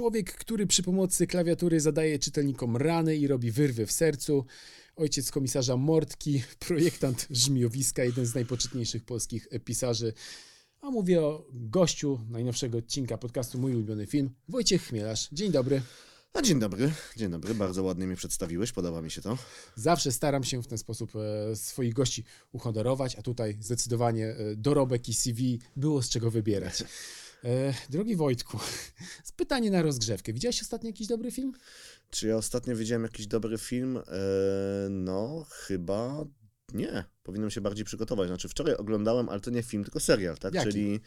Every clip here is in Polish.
Człowiek, który przy pomocy klawiatury zadaje czytelnikom rany i robi wyrwy w sercu. Ojciec komisarza Mortki, projektant żmijowiska, jeden z najpoczytniejszych polskich pisarzy. A mówię o gościu najnowszego odcinka podcastu Mój ulubiony film, Wojciech Chmielarz. Dzień dobry. A dzień dobry, dzień dobry, bardzo ładnie mnie przedstawiłeś, podoba mi się to. Zawsze staram się w ten sposób e, swoich gości uhonorować, a tutaj zdecydowanie e, dorobek i CV było z czego wybierać. E, drogi Wojtku, pytanie na rozgrzewkę. Widziałeś ostatnio jakiś dobry film? Czy ja ostatnio widziałem jakiś dobry film? E, no, chyba nie. Powinienem się bardziej przygotować. Znaczy, wczoraj oglądałem, ale to nie film, tylko serial, tak? Jaki? Czyli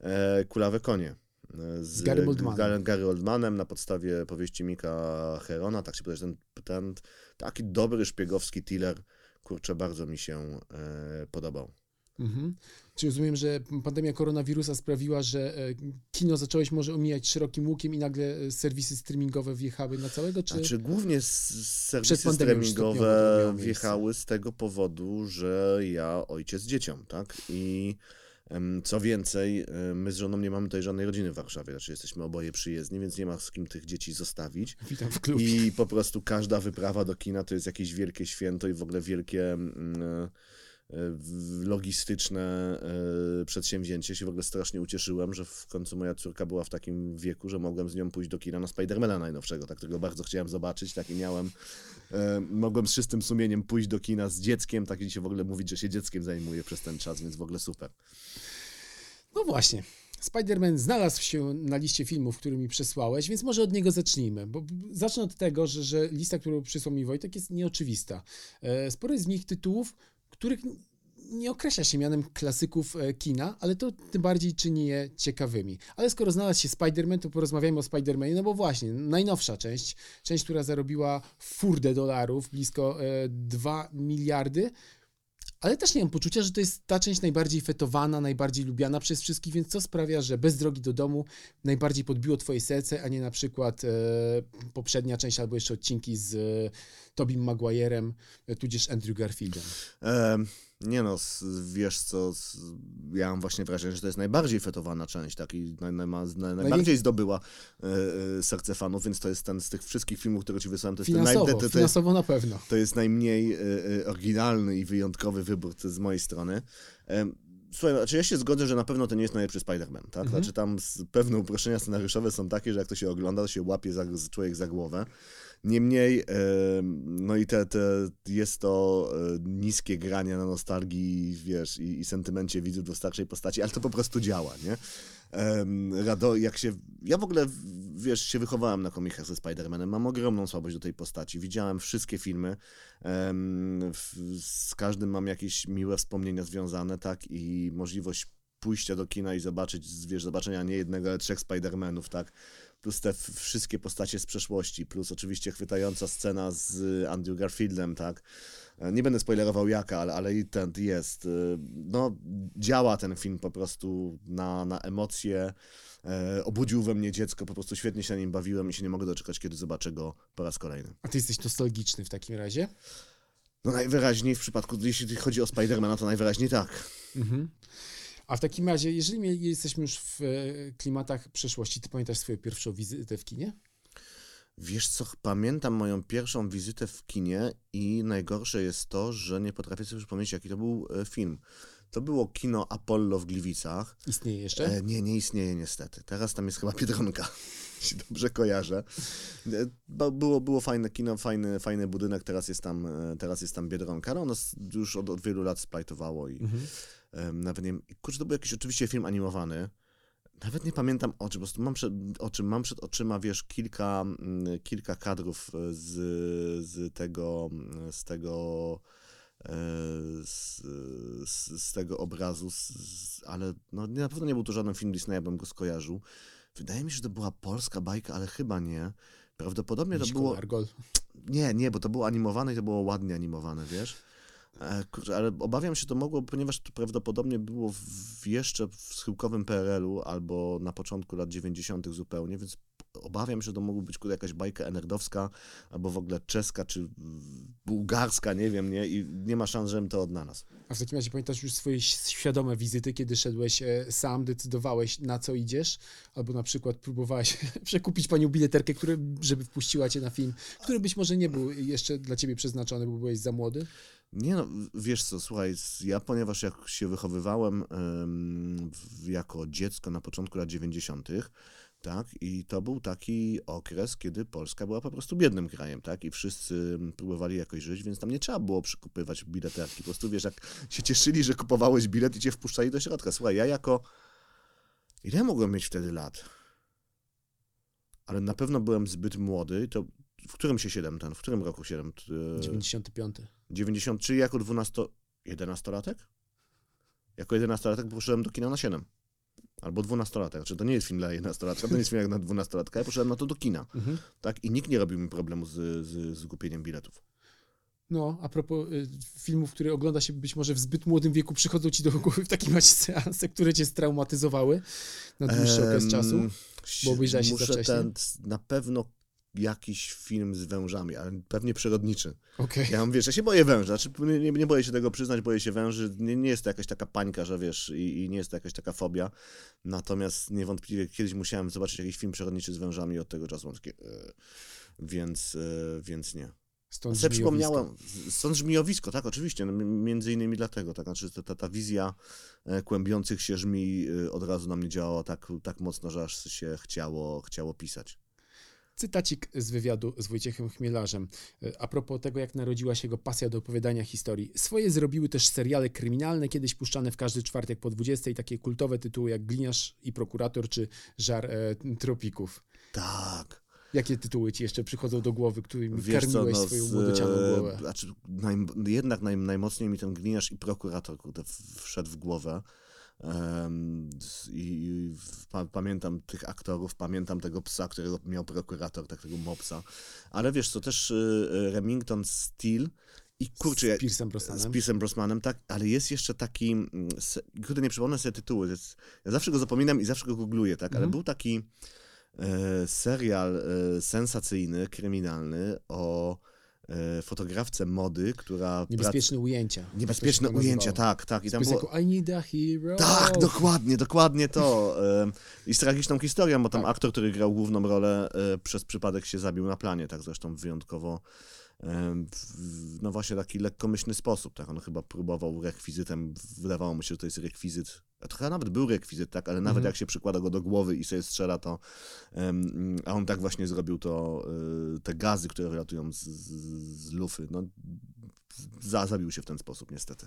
e, Kulawe konie. e, Z Garym Oldmanem. Gary, Gary Oldmanem na podstawie powieści Mika Herona. Tak się powiedzieć, ten, ten taki dobry szpiegowski thriller, kurczę, bardzo mi się e, podobał. Mhm. Czy rozumiem, że pandemia koronawirusa sprawiła, że e, kino zacząłeś może omijać szerokim łukiem i nagle e, serwisy streamingowe wjechały na całego? Czy... Znaczy głównie serwisy streamingowe wjechały z tego powodu, że ja ojciec dzieciom, tak? I co więcej, my z żoną nie mamy tutaj żadnej rodziny w Warszawie, znaczy jesteśmy oboje przyjezdni, więc nie ma z kim tych dzieci zostawić. Witam w klubie. I po prostu każda wyprawa do kina to jest jakieś wielkie święto i w ogóle wielkie w- logistyczne e, przedsięwzięcie. Się w ogóle strasznie ucieszyłem, że w końcu moja córka była w takim wieku, że mogłem z nią pójść do kina na Spidermana najnowszego, tak, którego bardzo chciałem zobaczyć, tak i miałem, e, mogłem z czystym sumieniem pójść do kina z dzieckiem, tak i się w ogóle mówić, że się dzieckiem zajmuję przez ten czas, więc w ogóle super. No właśnie. Spider-Man znalazł się na liście filmów, który mi przesłałeś, więc może od niego zacznijmy. Bo zacznę od tego, że, że lista, którą przysłał mi Wojtek, jest nieoczywista. E, Sporo jest z nich tytułów, których nie określa się mianem klasyków e, kina, ale to tym bardziej czyni je ciekawymi. Ale skoro znalazł się Spider-Man, to porozmawiajmy o Spider-Manie, no bo właśnie, najnowsza część, część, która zarobiła furdę dolarów, blisko e, 2 miliardy, ale też nie mam poczucia, że to jest ta część najbardziej fetowana, najbardziej lubiana przez wszystkich, więc co sprawia, że bez drogi do domu najbardziej podbiło twoje serce, a nie na przykład e, poprzednia część albo jeszcze odcinki z e, Tobim Maguirem, e, tudzież Andrew Garfieldem. Em, nie no, wiesz co, ja mam właśnie wrażenie, że to jest najbardziej fetowana część, tak, i naj, naj, naj, najbardziej zdobyła e, e, serce fanów, więc to jest ten z tych wszystkich filmów, które ci wysłałem, to jest, ten naj, Finansowo, to, to, jest, finansowo na pewno. to jest najmniej e, oryginalny i wyjątkowy wybór z mojej strony. Słuchaj, znaczy ja się zgodzę, że na pewno to nie jest najlepszy Spider-Man, tak? Znaczy tam pewne uproszczenia scenariuszowe są takie, że jak to się ogląda, to się łapie za, człowiek za głowę. Niemniej, em, no i te, te, jest to e, niskie granie na nostalgii, wiesz, i, i sentymencie widzów do starszej postaci, ale to po prostu działa, nie? Rado, jak się... Ja w ogóle, wiesz, się wychowałem na komikach ze Spider-Manem, mam ogromną słabość do tej postaci. Widziałem wszystkie filmy, z każdym mam jakieś miłe wspomnienia związane, tak? I możliwość pójścia do kina i zobaczyć, wiesz, zobaczenia nie jednego, ale trzech Spider-Manów, tak? Plus te wszystkie postacie z przeszłości, plus oczywiście chwytająca scena z Andrew Garfieldem, tak? E, Nie będę spoilerował jaka, ale, ale i ten jest. e, No, działa ten film po prostu na, na emocje. E, obudził we mnie dziecko, po prostu świetnie się na nim bawiłem i się nie mogę doczekać, kiedy zobaczę go po raz kolejny. A ty jesteś nostalgiczny w takim razie? No najwyraźniej w przypadku, jeśli chodzi o Spidermana, to najwyraźniej tak. Mhm. A w takim razie, jeżeli my jesteśmy już w e, klimatach przeszłości, ty pamiętasz swoją pierwszą wizytę w kinie? Wiesz co, pamiętam moją pierwszą wizytę w kinie i najgorsze jest to, że nie potrafię sobie przypomnieć, jaki to był e, film. To było kino Apollo w Gliwicach. Istnieje jeszcze? E, nie, nie istnieje niestety. Teraz tam jest chyba Biedronka, jeśli dobrze kojarzę. E, było, było fajne kino, fajny, fajny budynek, teraz jest tam, e, teraz jest tam Biedronka. No już od, od wielu lat splajtowało i Mhm. Nawet nie wiem, kurczę, to był jakiś oczywiście film animowany. Nawet nie pamiętam o czym, po prostu mam przed, o czym mam przed oczyma, wiesz, kilka, mm, kilka kadrów e, z, z tego, mm, z tego, e, z, z, z tego obrazu, z, ale no, na pewno nie był to żaden film Disneya, bym go skojarzył. Wydaje mi się, że to była polska bajka, ale chyba nie. Prawdopodobnie to Miśko było... Largol. Nie, nie, bo to było animowane i to było ładnie animowane, wiesz? E, kurczę, ale obawiam się, to mogło, ponieważ to prawdopodobnie było w, jeszcze w schyłkowym PRL-u albo na początku lat 90. zupełnie, więc obawiam się, że to mogła być kurde, jakaś bajka enerdowska, albo w ogóle czeska, czy bułgarska, nie wiem, nie? I nie ma szans, żebym to odnalazł. A w takim razie pamiętasz już swoje świadome wizyty, kiedy szedłeś e, sam, decydowałeś na co idziesz, albo na przykład próbowałeś przekupić panią bileterkę, który, żeby wpuściła cię na film, który być może nie był jeszcze dla ciebie przeznaczony, bo byłeś za młody? Nie no, wiesz co, słuchaj, ja ponieważ jak się wychowywałem ym, jako dziecko na początku lat 90., tak, i to był taki okres, kiedy Polska była po prostu biednym krajem, tak, i wszyscy próbowali jakoś żyć, więc tam nie trzeba było przykupywać bileterki. Po prostu, wiesz, jak się cieszyli, że kupowałeś bilet i cię wpuszczali do środka. Słuchaj, ja jako... Ile mogłem mieć wtedy lat? Ale na pewno byłem zbyt młody, to w którym się 7 ten, w którym roku 7? 95. 93 jako 12... 11-latek? Jako 11-latek poszedłem do kina na 7. Albo 12-latek. Znaczy, to nie jest film dla 11-latka, to nie jest film jak na 12-latka. Ja poszedłem na to do kina. Mhm. Tak? I nikt nie robił mi problemu z, z, z kupieniem biletów. No, a propos y, filmów, które ogląda się być może w zbyt młodym wieku, przychodzą ci do głowy w takim razie seanse, które cię straumatyzowały na dłuższy um, okres czasu? Bo obejrzałeś się za wcześnie. Ten, na pewno jakiś film z wężami, ale pewnie przyrodniczy. Okay. Ja mam, wiesz, ja się boję węży, znaczy nie, nie boję się tego przyznać, boję się węży, nie, nie jest to jakaś taka pańka, że wiesz, i, i, nie jest to jakaś taka fobia, natomiast niewątpliwie kiedyś musiałem zobaczyć jakiś film przyrodniczy z wężami od tego czasu, takie, yy, więc, yy, więc nie. Stąd sobie przypomniałem, stąd żmijowisko, tak, oczywiście, no, między innymi dlatego, tak, znaczy ta, ta wizja e, kłębiących się żmi od razu na mnie działała tak, tak mocno, że aż się chciało, chciało pisać. Cytacik z wywiadu z Wojciechem Chmielarzem. E, a propos tego, jak narodziła się jego pasja do opowiadania historii. Swoje zrobiły też seriale kryminalne, kiedyś puszczane w każdy czwartek po 20, takie kultowe tytuły jak Gliniarz i Prokurator czy Żar e, Tropików. Tak. Jakie tytuły ci jeszcze przychodzą do głowy, którymi Wiesz karmiłeś co, no, swoją młodocianą głowę? Znaczy, naj, jednak naj, najmocniej mi ten Gliniarz i Prokurator kurde, wszedł w głowę. I, pamiętam tych aktorów, pamiętam tego psa, którego miał prokurator, tak, tego mopsa. Ale wiesz co, też y, y, Remington Steel i kurczę, z Piersem Brosnanem. Z Piersem Brosnanem, tak, ale jest jeszcze taki, mm, kurde, nie przypomnę sobie tytuły, ja zawsze go zapominam i zawsze go googluję, tak, ale mhm. był taki e, serial e, sensacyjny, kryminalny o fotografce mody, która... Niebezpieczne ujęcia. Niebezpieczne ujęcia, tak, tak. I tam było... I need a hero. Tak, dokładnie, dokładnie to. E, I z tragiczną historią, bo tam tak. aktor, który grał główną rolę, e, przez przypadek się zabił na planie, tak zresztą wyjątkowo no właśnie taki lekkomyślny sposób, tak, on chyba próbował rekwizytem, wydawało mu się, że to jest rekwizyt, a to chyba nawet był rekwizyt, tak, ale nawet mhm. jak się przykłada go do głowy i sobie strzela, to um, a on tak właśnie zrobił to, y, te gazy, które wylatują z, z, z lufy, no za, zabił się w ten sposób niestety.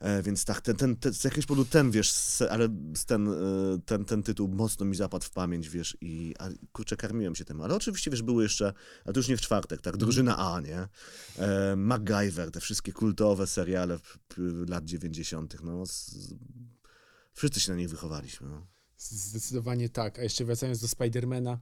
E, więc tak, ten, ten, ten, z jakiegoś powodu ten, wiesz, ale ten, e, ten, ten tytuł mocno mi zapadł w pamięć, wiesz, i a, kurczę, karmiłem się tym. Ale oczywiście, wiesz, były jeszcze, a to już nie w czwartek, tak, Drużyna A, nie? E, MacGyver, te wszystkie kultowe seriale lat 90., no, z, wszyscy się na nich wychowaliśmy, no. Zdecydowanie tak. A jeszcze wracając do Spidermana,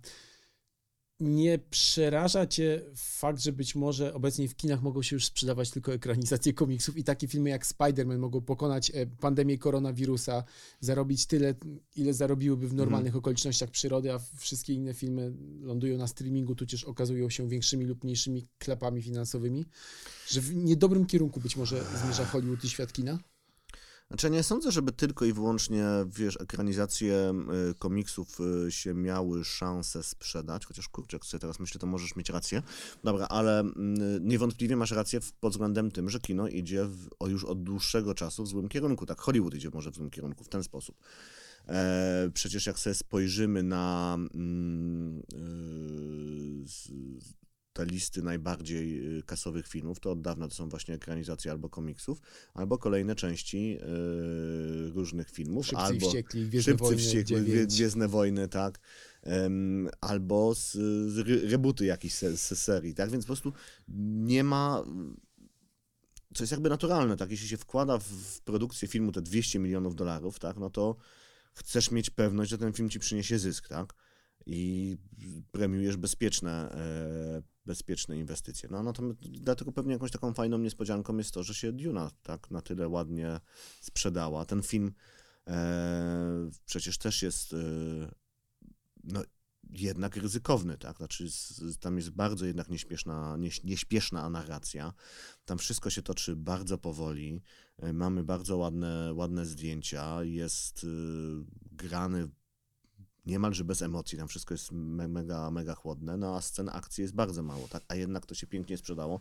nie przeraża cię fakt, że być może obecnie w kinach mogą się już sprzedawać tylko ekranizacje komiksów i takie filmy jak Spider-Man mogą pokonać e, pandemię koronawirusa, zarobić tyle, ile zarobiłyby w normalnych mm. okolicznościach przyrody, a wszystkie inne filmy lądują na streamingu, tudzież okazują się większymi lub mniejszymi klepami finansowymi, że w niedobrym kierunku być może zmierza Hollywood i świat kina? Znaczy, nie sądzę, żeby tylko i wyłącznie, wiesz, ekranizacje y, komiksów y, się miały szansę sprzedać, chociaż kurczę, jak sobie teraz myślę, to możesz mieć rację. Dobra, ale y, niewątpliwie masz rację pod względem tym, że kino idzie w, o już od dłuższego czasu w złym kierunku. Tak, Hollywood idzie może w złym kierunku w ten sposób. E, przecież jak sobie spojrzymy na mm, te listy najbardziej y, kasowych filmów, to od dawna to są właśnie ekranizacje albo komiksów, albo kolejne części y, różnych filmów. Szybcy albo wściekli, Gwiezdne Wojny wściekli, Gwiezdne Wojny, tak. Albo z, z rebooty jakiejś se, se serii, tak? Więc po prostu nie ma co jest jakby naturalne, tak? Jeśli się wkłada w, w produkcję filmu te 200 milionów dolarów, tak? No to chcesz mieć pewność, że ten film ci przyniesie zysk, tak? I premiujesz bezpieczne, e, bezpieczne inwestycje. No, natomiast dlatego pewnie jakąś taką fajną niespodzianką jest to, że się Duna tak na tyle ładnie sprzedała. Ten film e, przecież też jest e, no, jednak ryzykowny, tak? Znaczy, tam jest bardzo jednak nieśpieszna, nie, nieśpieszna narracja. Tam wszystko się toczy bardzo powoli. E, mamy bardzo ładne, ładne zdjęcia. Jest y, grany niemalże bez emocji, tam wszystko jest me mega, mega chłodne, no a scen akcji jest bardzo mało, tak? A jednak to się pięknie sprzedało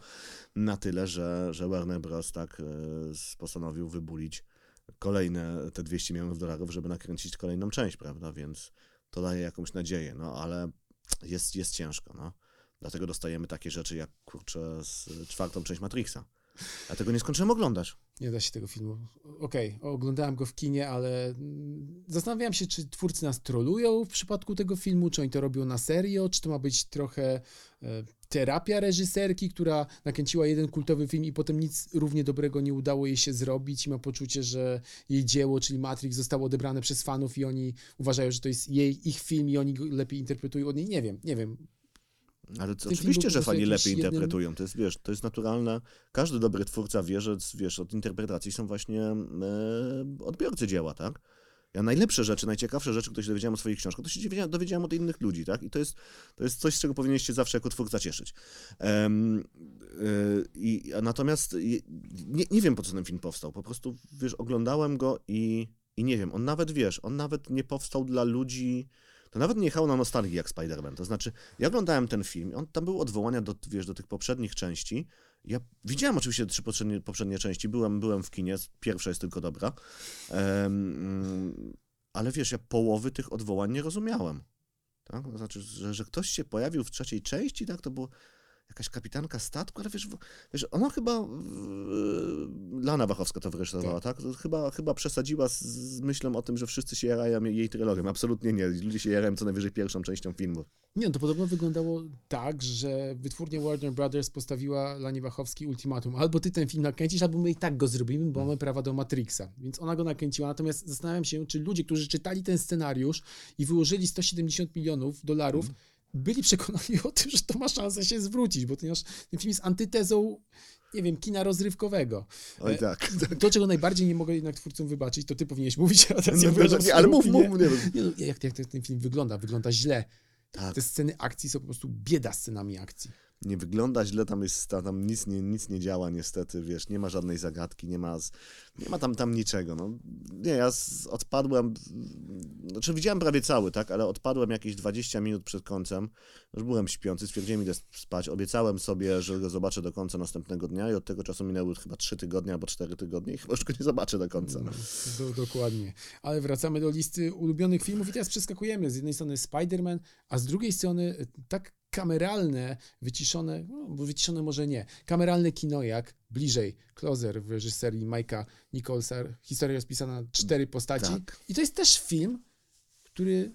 na tyle, że, że Warner Bros. tak y, postanowił wybulić kolejne te 200 milionów dolarów, żeby nakręcić kolejną część, prawda? Więc to daje jakąś nadzieję, no ale jest, jest ciężko, no. Dlatego dostajemy takie rzeczy jak, kurczę, z czwartą część Matrixa. Ja tego nie skończyłem oglądać. Nie da się tego filmu. Okej, okay, oglądałem go w kinie, ale zastanawiałem się, czy twórcy nas trolują w przypadku tego filmu, czy oni to robią na serio, czy to ma być trochę e, terapia reżyserki, która nakręciła jeden kultowy film i potem nic równie dobrego nie udało jej się zrobić i ma poczucie, że jej dzieło, czyli Matrix, zostało odebrane przez fanów i oni uważają, że to jest jej, ich film i oni go lepiej interpretują od niej. Nie wiem, nie wiem. Ale to oczywiście, że fani lepiej jednym... interpretują. To jest, wiesz, to jest naturalne. Każdy dobry twórca wie, że wiesz, od interpretacji są właśnie e, odbiorcy dzieła, tak? Ja najlepsze rzeczy, najciekawsze rzeczy, które się dowiedziałem o swoich książkach, to się dowiedziałem, dowiedziałem od innych ludzi, tak? I to jest, to jest coś, z czego powinniście zawsze jako twórca cieszyć. Um, i, natomiast nie, nie wiem, po co ten film powstał. Po prostu, wiesz, oglądałem go i, i nie wiem, on nawet, wiesz, on nawet nie powstał dla ludzi, to nawet nie jechało na nostalgii jak Spider-Man. To znaczy, ja oglądałem ten film, on, tam były odwołania do, wiesz, do tych poprzednich części. Ja widziałem oczywiście trzy poprzednie, poprzednie części, byłem, byłem w kinie, pierwsza jest tylko dobra. Um, ale wiesz, ja połowy tych odwołań nie rozumiałem. Tak? To znaczy, że, że ktoś się pojawił w trzeciej części, tak? To było jakaś kapitanka statku, ale wiesz, wiesz ona chyba, Lana Wachowska to wyreżyserowała, tak? tak? Chyba, chyba przesadziła z, z, myślą o tym, że wszyscy się jarają jej trylogią. Absolutnie nie. Ludzie się jarają co najwyżej pierwszą częścią filmu. Nie, no to podobno wyglądało tak, że wytwórnia Warner Brothers postawiła Lanie Wachowskiej ultimatum. Albo ty ten film nakręcisz, albo my i tak go zrobimy, bo mamy prawa do Matrixa. Więc ona go nakręciła. Natomiast zastanawiam się, czy ludzie, którzy czytali ten scenariusz i wyłożyli 170 milionów dolarów, mm byli przekonani o tym, że to ma szansę się zwrócić, bo ponieważ ten film jest antytezą nie wiem, kina rozrywkowego. Oj tak. To, czego najbardziej nie mogę jednak twórcom wybaczyć, to ty powinieneś mówić, a teraz ja no, nie, ale mów, mów, nie, nie no, jak, jak ten film wygląda? Wygląda źle. Tak. Te sceny akcji są po prostu bieda scenami akcji nie wygląda źle, tam jest, tam nic nie, nic nie działa niestety, wiesz, nie ma żadnej zagadki, nie ma, nie ma tam, tam niczego, no. Nie, ja odpadłem, znaczy widziałem prawie cały, tak, ale odpadłem jakieś 20 minut przed końcem, już byłem śpiący, stwierdziłem idę spać, obiecałem sobie, że go zobaczę do końca następnego dnia i od tego czasu minęły chyba 3 tygodnie albo 4 tygodnie i chyba już go nie zobaczę do końca. No. Do, dokładnie, ale wracamy do listy ulubionych filmów i teraz przeskakujemy, z jednej strony Spider-Man, a z drugiej strony tak kameralne, wyciszone, no, wyciszone może nie, kameralne kino jak bliżej, Closer w reżyserii Majka Nicholsa, historia rozpisana na cztery postaci. Tak. I to jest też film, który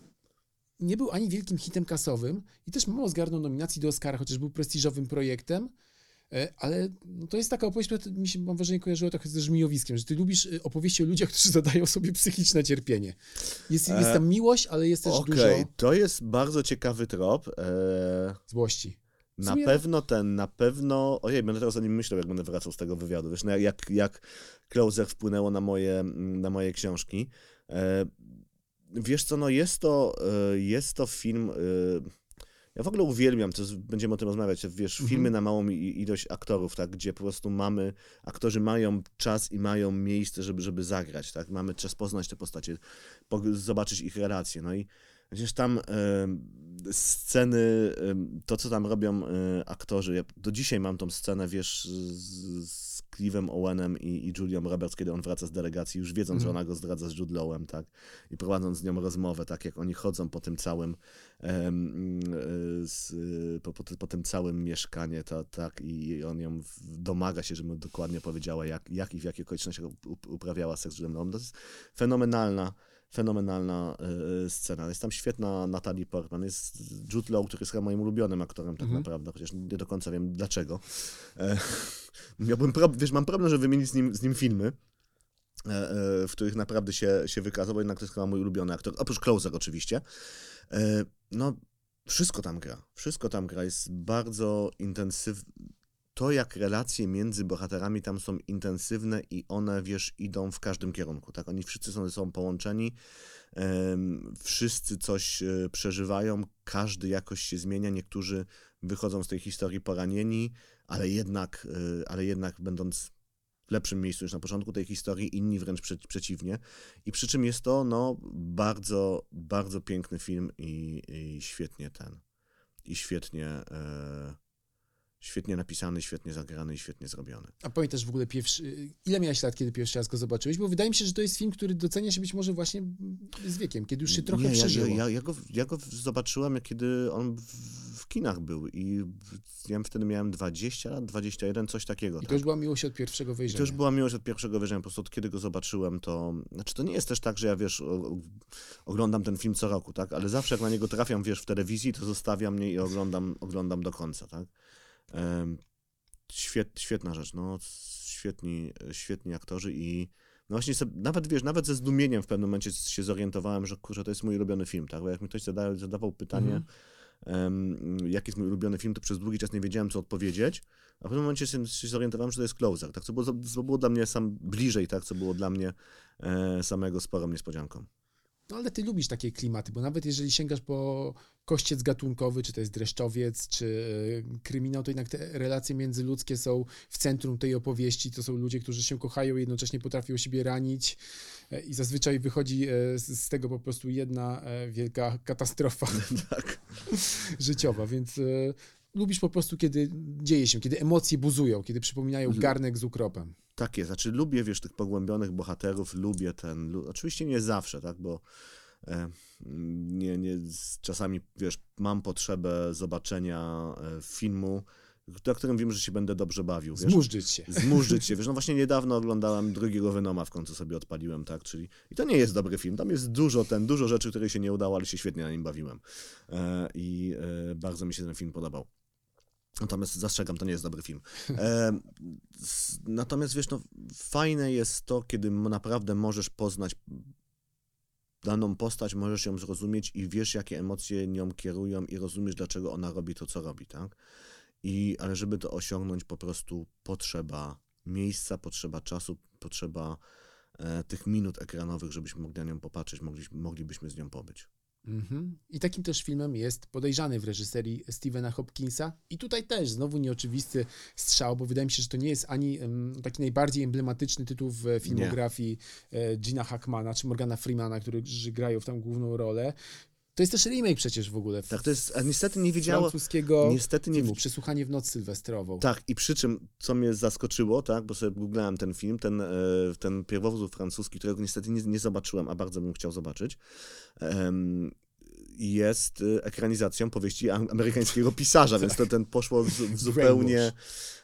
nie był ani wielkim hitem kasowym i też mało zgarnął nominacji do Oscara, chociaż był prestiżowym projektem, ale no to jest taka opowieść, która mi się, mam wrażenie, kojarzyła trochę ze żmijowiskiem, że ty lubisz e, opowieści o ludziach, którzy zadają sobie psychiczne cierpienie. Jest, jest tam miłość, ale jest też okay, dużo... Okej, to jest bardzo ciekawy trop. E... Złości. Na sumie... pewno ten, na pewno... Ojej, będę teraz o nim myślał, jak będę wracał z tego wywiadu. Wiesz, no jak, jak Closer wpłynęło na moje, na moje książki. E... Wiesz co, no jest to, e, jest to film... E ja w ogóle uwielbiam, to będziemy o tym rozmawiać, wiesz, mhm. filmy na małą ilość aktorów, tak, gdzie po prostu mamy, aktorzy mają czas i mają miejsce, żeby, żeby zagrać, tak, mamy czas poznać te postacie, zobaczyć ich relacje, no i Przecież tam y, sceny, y, to co tam robią y, aktorzy, ja do dzisiaj mam tą scenę, wiesz, z, z Clive'em Owenem i, i Julią Roberts, kiedy on wraca z delegacji, już wiedząc, mm. że mhm. ona go zdradza z Jude Lowem, tak, i prowadząc z nią rozmowę, tak, jak oni chodzą po tym całym, z, po, po, po, tym całym mieszkanie, to, tak, i on ją domaga się, żeby dokładnie powiedziała, jak, jak i w jakich okolicznościach uprawiała seks z Judem Lowem. To jest fenomenalna fenomenalna y, scena. Jest tam świetna Natalie Portman, jest Jude Law, który jest chyba moim ulubionym aktorem tak mhm. naprawdę, chociaż nie do końca wiem dlaczego. E, miałbym pro, wiesz, mam problem, żeby wymienić z nim, z nim filmy, e, e, w których naprawdę się, się wykazał, bo jednak to jest chyba mój ulubiony aktor, oprócz Closer oczywiście. E, no, wszystko tam gra, wszystko tam gra, jest bardzo intensywny, to, jak relacje między bohaterami tam są intensywne i one, wiesz, idą w każdym kierunku, tak? Oni wszyscy są sobą połączeni, wszyscy coś e, przeżywają, każdy jakoś się zmienia, niektórzy wychodzą z tej historii poranieni, ale jednak, e, ale jednak będąc w lepszym miejscu niż na początku tej historii, inni wręcz prze, przeciwnie. I przy czym jest to, no, bardzo, bardzo piękny film i, i świetnie ten, i świetnie... E, Świetnie napisany, świetnie zagrany i świetnie zrobiony. A pamiętasz w ogóle pierwszy, ile miałeś lat, kiedy pierwszy raz go zobaczyłeś? Bo wydaje mi się, że to jest film, który docenia się być może właśnie z wiekiem, kiedy już się trochę Nie, ja, przeżyło. ja, ja, ja, go, ja go zobaczyłem, kiedy on w, kinach był i ja wtedy miałem 20 lat, 21, coś takiego. I to tak. już była miłość od pierwszego I wejrzenia. to już była miłość od pierwszego wejrzenia, po prostu od kiedy go zobaczyłem, to... Znaczy to nie jest też tak, że ja, wiesz, oglądam ten film co roku, tak? Ale zawsze jak na niego trafiam, wiesz, w telewizji, to zostawiam mnie i oglądam, oglądam do końca, tak? Świet, świetna rzecz, no, świetni, świetni aktorzy i no właśnie sobie, nawet, wiesz, nawet ze zdumieniem w pewnym momencie się zorientowałem, że kurczę, to jest mój ulubiony film, tak? Bo jak mi ktoś zada, zadawał pytanie, em, jaki jest mój ulubiony film, to przez długi czas nie wiedziałem, co odpowiedzieć, a w pewnym momencie się, się zorientowałem, że to jest Closer, tak? Co było, co było dla mnie sam bliżej, tak? Co było dla mnie e, samego sporą niespodzianką. No ale ty lubisz takie klimaty, bo nawet jeżeli sięgasz po kościec gatunkowy, czy to jest dreszczowiec, czy e, kryminał, to jednak te relacje międzyludzkie są w centrum tej opowieści. To są ludzie, którzy się kochają, jednocześnie potrafią siebie ranić e, i zazwyczaj wychodzi e, z, tego po prostu jedna wielka katastrofa tak. życiowa, więc lubisz po prostu, kiedy dzieje się, kiedy emocje buzują, kiedy przypominają Lu- garnek z ukropem. Tak jest, znaczy lubię, wiesz, tych pogłębionych bohaterów, lubię ten, lu- oczywiście nie zawsze, tak, bo e, nie, nie, czasami, wiesz, mam potrzebę zobaczenia e, filmu, na którym wiem, że się będę dobrze bawił, wiesz. Zmurzyć się. Zmurzyć się, wiesz, no właśnie niedawno oglądałem drugiego Venoma, w końcu sobie odpaliłem, tak, czyli i to nie jest dobry film, tam jest dużo ten, dużo rzeczy, które się nie udało, ale się świetnie na nim bawiłem e, i e, bardzo mi się ten film podobał. Natomiast zastrzegam, to nie jest dobry film. E, s- natomiast wiesz, no, fajne jest to, kiedy naprawdę możesz poznać daną postać, możesz ją zrozumieć i wiesz, jakie emocje nią kierują i rozumiesz, dlaczego ona robi to, co robi, tak? I, ale żeby to osiągnąć, po prostu potrzeba miejsca, potrzeba czasu, potrzeba e, tych minut ekranowych, żebyśmy mogli na nią popatrzeć, mogli, moglibyśmy z nią pobyć. Mhm. I takim też filmem jest Podejrzany w reżyserii Stephena Hopkinsa. I tutaj też znowu nieoczywisty strzał, bo wydaje mi się, że to nie jest ani taki najbardziej emblematyczny tytuł w filmografii e, Gina Hackmana czy Morgana Freemana, którzy grają w tam główną rolę. To jest też remake przecież w ogóle. Tak, to jest, a niestety nie wiedziało, francuskiego niestety nie, filmu Przesłuchanie w noc sylwestrową. Tak, i przy czym, co mnie zaskoczyło, tak, bo sobie googlałem ten film, ten, e, ten pierwowzór francuski, którego niestety nie, nie zobaczyłem, a bardzo bym chciał zobaczyć, jest e, ekranizacją powieści am- amerykańskiego pisarza, więc to ten poszło z, w zupełnie e,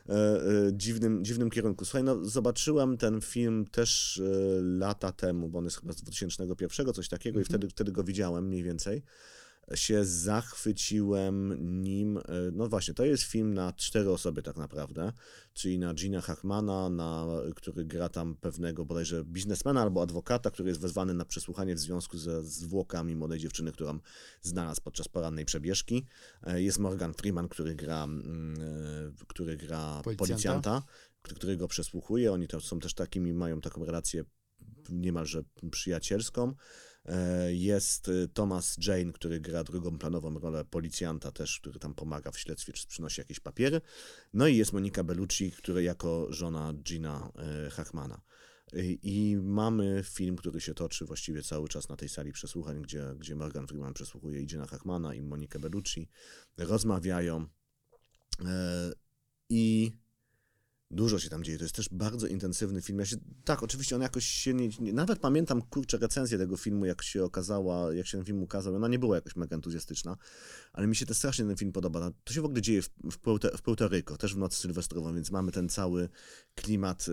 e, dziwnym, dziwnym kierunku. Słuchaj, no zobaczyłem ten film też e, lata temu, bo on jest chyba z 2001, coś takiego i wtedy, wtedy go widziałem mniej więcej się zachwyciłem nim. e, No właśnie, to jest film na cztery osoby tak naprawdę, czyli na Gina Hackmana, na, który gra tam pewnego bodajże biznesmena albo adwokata, który jest wezwany na przesłuchanie w związku ze zwłokami młodej dziewczyny, którą znalazł podczas porannej przebieżki. E, Jest Morgan Freeman, który gra, mm, e, który gra Policjanta. policjanta, który, który go przesłuchuje. Oni to są też takimi, mają taką relację niemalże przyjacielską. E, Jest y, Thomas Jane, który gra drugą planową rolę policjanta też, który tam pomaga w śledztwie, czy przynosi jakieś papiery. No i jest Monika Bellucci, która jako żona Gina e, Hackmana. I, I mamy film, który się toczy właściwie cały czas na tej sali przesłuchań, gdzie, gdzie Morgan Freeman przesłuchuje Gina Hackmana, i Monikę Bellucci. Rozmawiają e, i Dużo się tam dzieje, to jest też bardzo intensywny film. Ja się, tak, oczywiście on jakoś się nie, nie... Nawet pamiętam, kurczę, recenzję tego filmu, jak się okazała, jak się ten film ukazał. Ona nie była jakoś mega entuzjastyczna, ale mi się też strasznie ten film podoba. To się w ogóle dzieje w, w, Puerto, w Puerto Rico, też w nocy sylwestrową, więc mamy ten cały klimat y,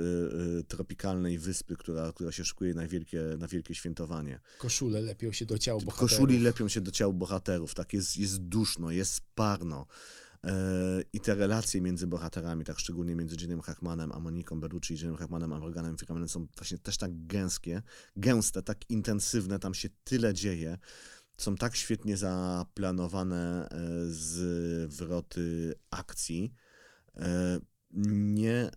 y, tropikalnej wyspy, która, która się szykuje na wielkie, na wielkie świętowanie. Koszule lepią się do ciał bohaterów. Koszuli lepią się do ciał bohaterów, tak, jest, jest duszno, jest parno. E, I te relacje między bohaterami, tak szczególnie między Jimem Hackmanem a Moniką Bellucci, Jimem Hackmanem a Morganem Freemanem są właśnie też tak gęskie, gęste, tak intensywne, tam się tyle dzieje. Są tak świetnie zaplanowane e, zwroty akcji. E, nie,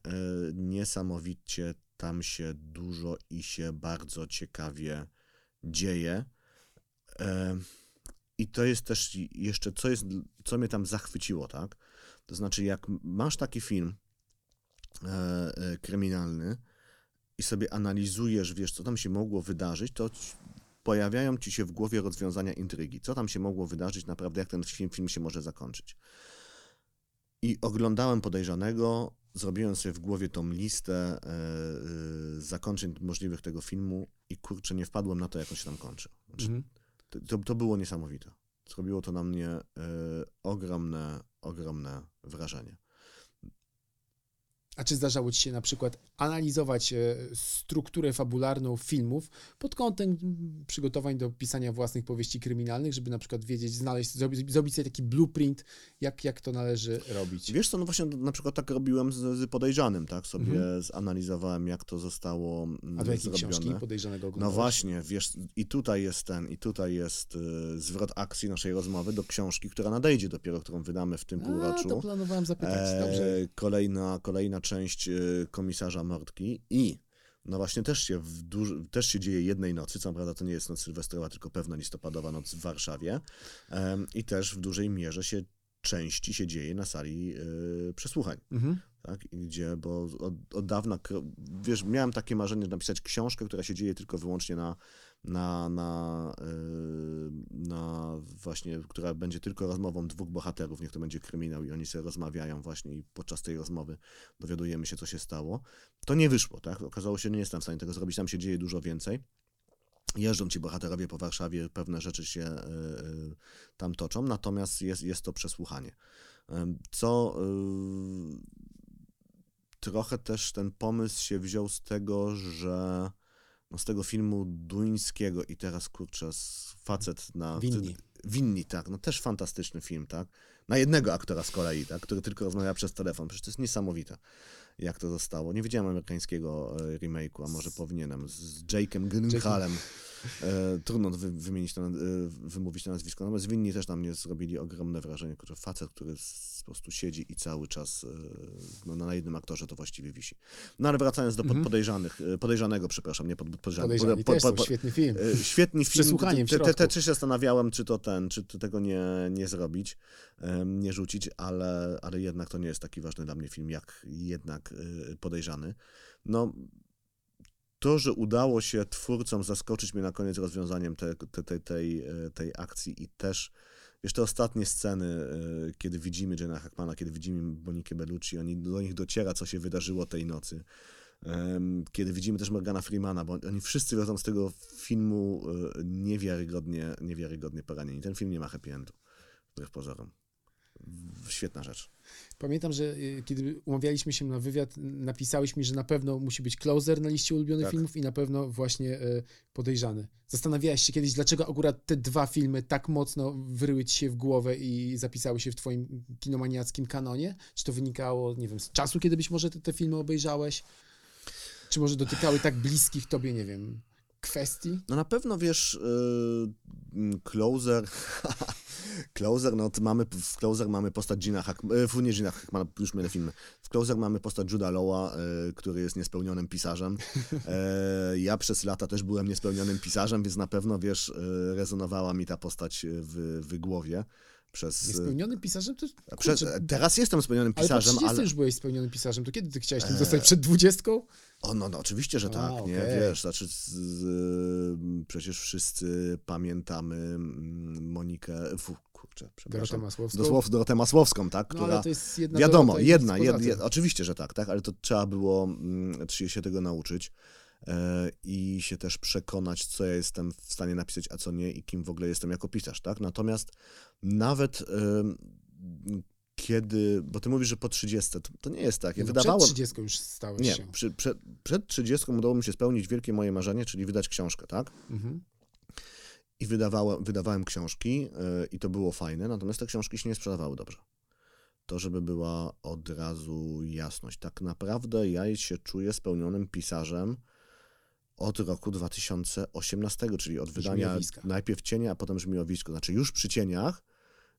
niesamowicie tam się dużo i się bardzo ciekawie dzieje. I to jest też jeszcze, co, jest, co mnie tam zachwyciło, tak? To znaczy, jak masz taki film e, e, kryminalny i sobie analizujesz, wiesz, co tam się mogło wydarzyć, to ci- pojawiają ci się w głowie rozwiązania intrygi. Co tam się mogło wydarzyć, naprawdę, jak ten film, film się może zakończyć. I oglądałem podejrzanego, zrobiłem sobie w głowie tą listę e, e, zakończeń możliwych tego filmu i kurczę, nie wpadłem na to, jak on się tam kończy. Znaczy, Mhm. to, to, to było niesamowite. Zrobiło to na mnie e, ogromne, ogromne wrażenie. A czy zdarzało ci się na przykład analizować e, strukturę fabularną filmów pod kątem przygotowań do pisania własnych powieści kryminalnych, żeby na przykład wiedzieć, znaleźć, zrobić, zrobić sobie taki blueprint, jak, jak to należy robić? Wiesz co, no właśnie na przykład tak robiłem z, z podejrzanym, tak? Sobie Mhm. zanalizowałem, jak to zostało mm, A do jakiej książki podejrzanego No oglądałeś? właśnie, wiesz, i tutaj jest ten, i tutaj jest y, zwrot akcji naszej rozmowy do książki, która nadejdzie dopiero, którą wydamy w tym A, półroczu. to planowałem zapytać, dobrze. E, kolejna, kolejna część e, komisarza Mordki i no właśnie też się, duży, też się dzieje jednej nocy, co prawda to nie jest noc sylwestrowa, tylko pewna listopadowa noc w Warszawie Em, i też w dużej mierze się części się dzieje na sali e, przesłuchań. Mhm. Tak, gdzie, bo od, od dawna, wiesz, miałem takie marzenie napisać książkę, która się dzieje tylko wyłącznie na, na, na, yy, na właśnie, która będzie tylko rozmową dwóch bohaterów, niech to będzie kryminał i oni sobie rozmawiają właśnie i podczas tej rozmowy dowiadujemy się, co się stało. To nie wyszło, tak? Okazało się, że nie jestem w stanie tego zrobić, tam się dzieje dużo więcej. Jeżdżą ci bohaterowie po Warszawie, pewne rzeczy się y, y, tam toczą, natomiast jest, jest to przesłuchanie. Co y, trochę też ten pomysł się wziął z tego, że no z tego filmu duńskiego i teraz kurczę, facet na... Winni. Winni, tak, no też fantastyczny film, tak? Na jednego aktora z kolei, tak? Który tylko rozmawia przez telefon. Przecież to jest niesamowite, jak to zostało. Nie widziałem amerykańskiego e, remake'u, a może powinienem. Z Jake'em Gyllenhaalem. E, trudno wy, wymienić to, na- e, wymówić to nazwisko. Natomiast Winni też na mnie zrobili ogromne wrażenie. Kurczę, facet, który po prostu siedzi i cały czas e, no, na jednym aktorze to właściwie wisi. No ale wracając do pod, Mhm. podejrzanych, e, podejrzanych, przepraszam, nie pod, podejrzanych. Podejrzani pod- pod- pod- świetny film. E, Świetny film. przesłuchaniem te, te, te, się zastanawiałem, czy to ten, czy to tego nie, nie zrobić, nie rzucić, ale, ale jednak to nie jest taki ważny dla mnie film, jak jednak y, podejrzany. No, to, że udało się twórcom zaskoczyć mnie na koniec rozwiązaniem te, te, te, tej, e, tej akcji i też te ostatnie sceny, y, kiedy widzimy Jena Hackmana, kiedy widzimy Monikę Bellucci, oni, do nich dociera, co się wydarzyło tej nocy. Kiedy widzimy też Morgana Freemana, bo oni wszyscy wychodzą z tego filmu y, niewiarygodnie, niewiarygodnie poranieni. Ten film nie ma happy endu, wbrew pozorom. Świetna rzecz. Pamiętam, że y, kiedy umawialiśmy się na wywiad, napisałeś mi, że na pewno musi być Closer na liście ulubionych Tak. filmów i na pewno właśnie y, Podejrzany. Zastanawiałeś się kiedyś, dlaczego akurat te dwa filmy tak mocno wyryły ci się w głowę i zapisały się w twoim kinomaniackim kanonie? Czy to wynikało, nie wiem, z czasu, kiedy być może te, te filmy obejrzałeś? Czy może dotykały tak bliskich tobie, nie wiem, kwestii? No na pewno wiesz, y, mm, Closer. Closer, no to mamy, w Closer mamy postać Gina Hackmana, w nie Gina Hackmana, już mylę filmy. W Closer mamy postać Juda Lowa, y, który jest niespełnionym pisarzem. E, ja przez lata też byłem niespełnionym pisarzem, więc na pewno, wiesz, y, rezonowała mi ta postać w, w głowie. Przez, Niespełnionym pisarzem? To, a przez, kurczę, teraz jestem spełnionym ale po pisarzem, 30 ale... już byłeś spełnionym pisarzem, to kiedy ty chciałeś tym E, zostać? Przed dwudziestką? O, no, no oczywiście, że A, tak, nie, wiesz, znaczy z, z, przecież wszyscy pamiętamy mm, Monikę, fu, kurczę, Dorotę przepraszam, Masłowską? Dosłow, Dorotę Masłowską, tak, No która, ale to jest jedna wiadomo, Dorota jedna, jed, jed, oczywiście, że tak, tak, ale to trzeba było mm, trzeba się tego nauczyć i się też przekonać, co ja jestem w stanie napisać, a co nie i kim w ogóle jestem jako pisarz, tak, natomiast nawet kiedy, bo ty mówisz, że po 30, to, to nie jest tak, ja No, wydawało... Przed 30 już stałeś Nie, się. przy, przed, przed 30 udało mi się spełnić wielkie moje marzenie, czyli wydać książkę, tak? Mhm. I wydawałem, wydawałem książki yy, i to było fajne, natomiast te książki się nie sprzedawały dobrze. To, żeby była od razu jasność. Tak naprawdę ja się czuję spełnionym pisarzem od roku 2018, czyli od wydania Żmiowiska. najpierw cienia, a potem żmiowisko. Znaczy już przy cieniach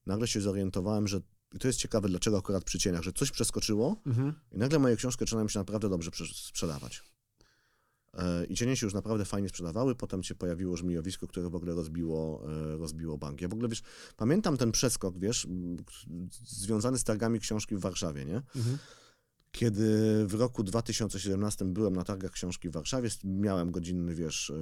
nagle się zorientowałem, że i to jest ciekawe, dlaczego akurat przy cieniach, że coś przeskoczyło Mhm. i nagle moje książki zaczynają się naprawdę dobrze prze- sprzedawać. E, I cienie się już naprawdę fajnie sprzedawały, potem się pojawiło żmijowisko, które w ogóle rozbiło, e, rozbiło bank. Ja w ogóle, wiesz, pamiętam ten przeskok, wiesz, związany z targami książki w Warszawie, nie? Mhm. Kiedy w roku 2017 byłem na targach książki w Warszawie, miałem godzinny, wiesz,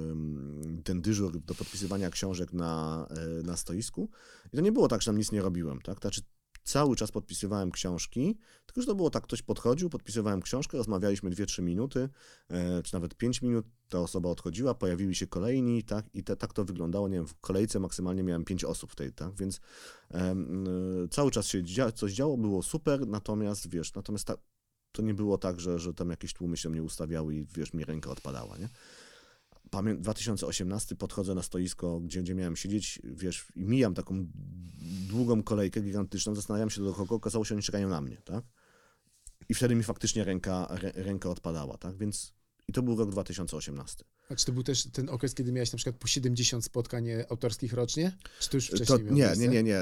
ten dyżur do podpisywania książek na, e, na stoisku i to nie było tak, że tam nic nie robiłem, tak? Znaczy cały czas podpisywałem książki, tylko że to było tak, ktoś podchodził, podpisywałem książkę, rozmawialiśmy 2-3 minuty, e, czy nawet 5 minut, ta osoba odchodziła, pojawili się kolejni, tak? I te, tak to wyglądało, nie wiem, w kolejce maksymalnie miałem 5 osób w tej, tak? Więc y, cały czas się coś działo, było super, natomiast, wiesz, natomiast ta, to nie było tak, że, że tam jakieś tłumy się mnie ustawiały i wiesz, mi ręka odpadała, nie? Pamię 2018 podchodzę na stoisko, gdzie, gdzie miałem siedzieć, wiesz, i mijam taką długą kolejkę gigantyczną, zastanawiam się do kogo, okazało się, że oni czekają na mnie, tak? I wtedy mi faktycznie ręka, rę, ręka odpadała, tak? Więc i to był rok 2018. A czy to był też ten okres, kiedy miałeś na przykład po 70 spotkań e, autorskich rocznie? Czy to już wcześniej To, nie, nie, nie, nie.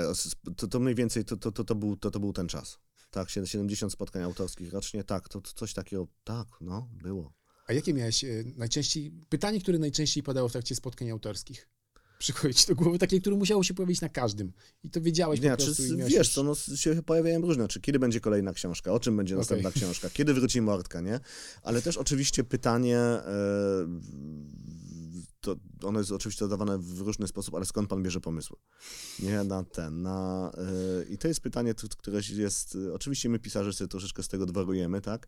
To, to mniej więcej to, to, to, to, był, to, to był ten czas. Tak, sied- 70 spotkań autorskich rocznie, tak, to, to coś takiego, tak, no, było. A jakie miałeś e, najczęściej, pytanie, które najczęściej padało w trakcie spotkań autorskich? Przychodzi ci do głowy takie, które musiało się pojawić na każdym. I to wiedziałeś Nie, po czy, prostu. miałeś wiesz co, no, się pojawiają różne, czy kiedy będzie kolejna książka, o czym będzie następna książka, kiedy wróci Mordka, nie? Ale też oczywiście pytanie, e, to ono jest oczywiście zadawane w różny sposób, ale skąd pan bierze pomysły? Nie, na ten, na... e, I to jest pytanie, które jest, oczywiście my pisarze sobie troszeczkę z tego dworujemy, tak?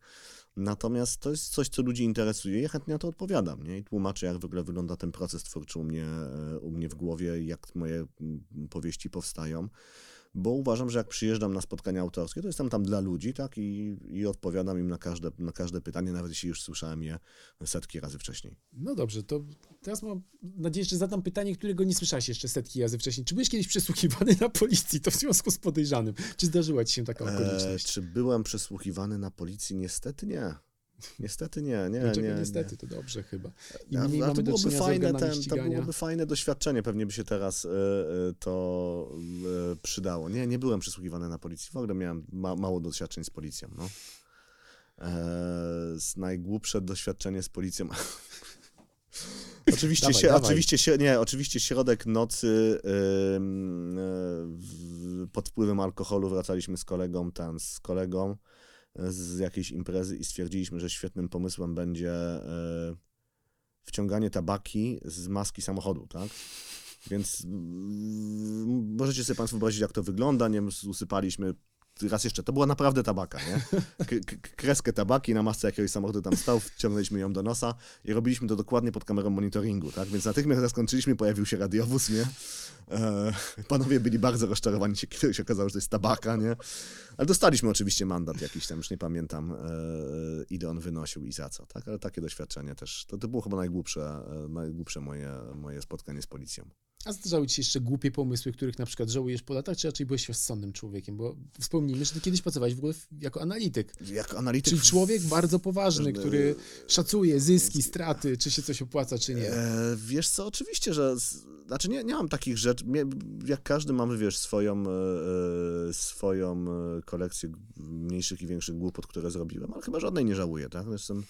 Natomiast to jest coś, co ludzi interesuje. Ja chętnie na to odpowiadam, nie? I tłumaczę, jak w ogóle wygląda ten proces twórczy u mnie, e, u mnie w głowie jak moje mm, powieści powstają. Bo uważam, że jak przyjeżdżam na spotkania autorskie, to jestem tam dla ludzi, tak? I, i odpowiadam im na każde, na każde pytanie, nawet jeśli już słyszałem je setki razy wcześniej. No dobrze, to teraz mam nadzieję, że zadam pytanie, którego nie słyszałeś jeszcze setki razy wcześniej. Czy byłeś kiedyś przesłuchiwany na policji, to w związku z podejrzanym? Czy zdarzyła ci się taka E, okoliczność? czy byłem przesłuchiwany na policji? Niestety nie. Niestety nie, nie, Dlaczego nie. niestety, nie. to dobrze chyba. I A- a to byłoby fajne, ten, to byłoby fajne doświadczenie, pewnie by się teraz e, e, to e, przydało. Nie, nie byłem przesłuchiwany na policji, w ogóle miałem ma, mało doświadczeń z policją, no. E, najgłupsze doświadczenie z policją. Oczywiście, Dawaj, się, dawaj. oczywiście, się, nie, oczywiście środek nocy e, w, pod wpływem alkoholu wracaliśmy z kolegą, tam z kolegą z jakiejś imprezy i stwierdziliśmy, że świetnym pomysłem będzie e, wciąganie tabaki z maski samochodu, tak? Więc mm, możecie sobie Państwo wyobrazić, jak to wygląda. Nie usypaliśmy raz jeszcze, to była naprawdę tabaka, nie? K- kreskę tabaki na masce jakiegoś samochodu tam stał, wciągnęliśmy ją do nosa i robiliśmy to dokładnie pod kamerą monitoringu, tak? Więc natychmiast skończyliśmy, pojawił się radiowóz, nie? E, panowie byli bardzo rozczarowani, się- kiedy się okazało, że to jest tabaka, nie? Ale dostaliśmy oczywiście mandat jakiś tam, już nie pamiętam, e, ile on wynosił i za co, tak? Ale takie doświadczenie też, to, to było chyba najgłupsze, e, najgłupsze moje, moje spotkanie z policją. A zdarzały ci się jeszcze głupie pomysły, których na przykład żałujesz po latach, czy raczej byłeś rozsądnym człowiekiem? Bo wspomnijmy, że ty kiedyś pracowałeś w ogóle jako analityk. Jak analityk... Czyli człowiek bardzo poważny, który szacuje zyski, straty, czy się coś opłaca, czy nie. E, wiesz co, oczywiście, że. Znaczy, nie, nie mam takich rzeczy. Jak każdy mamy, wiesz, swoją, e, e, swoją e, kolekcję mniejszych i większych głupot, które zrobiłem, ale chyba żadnej nie żałuję, tak? Jestem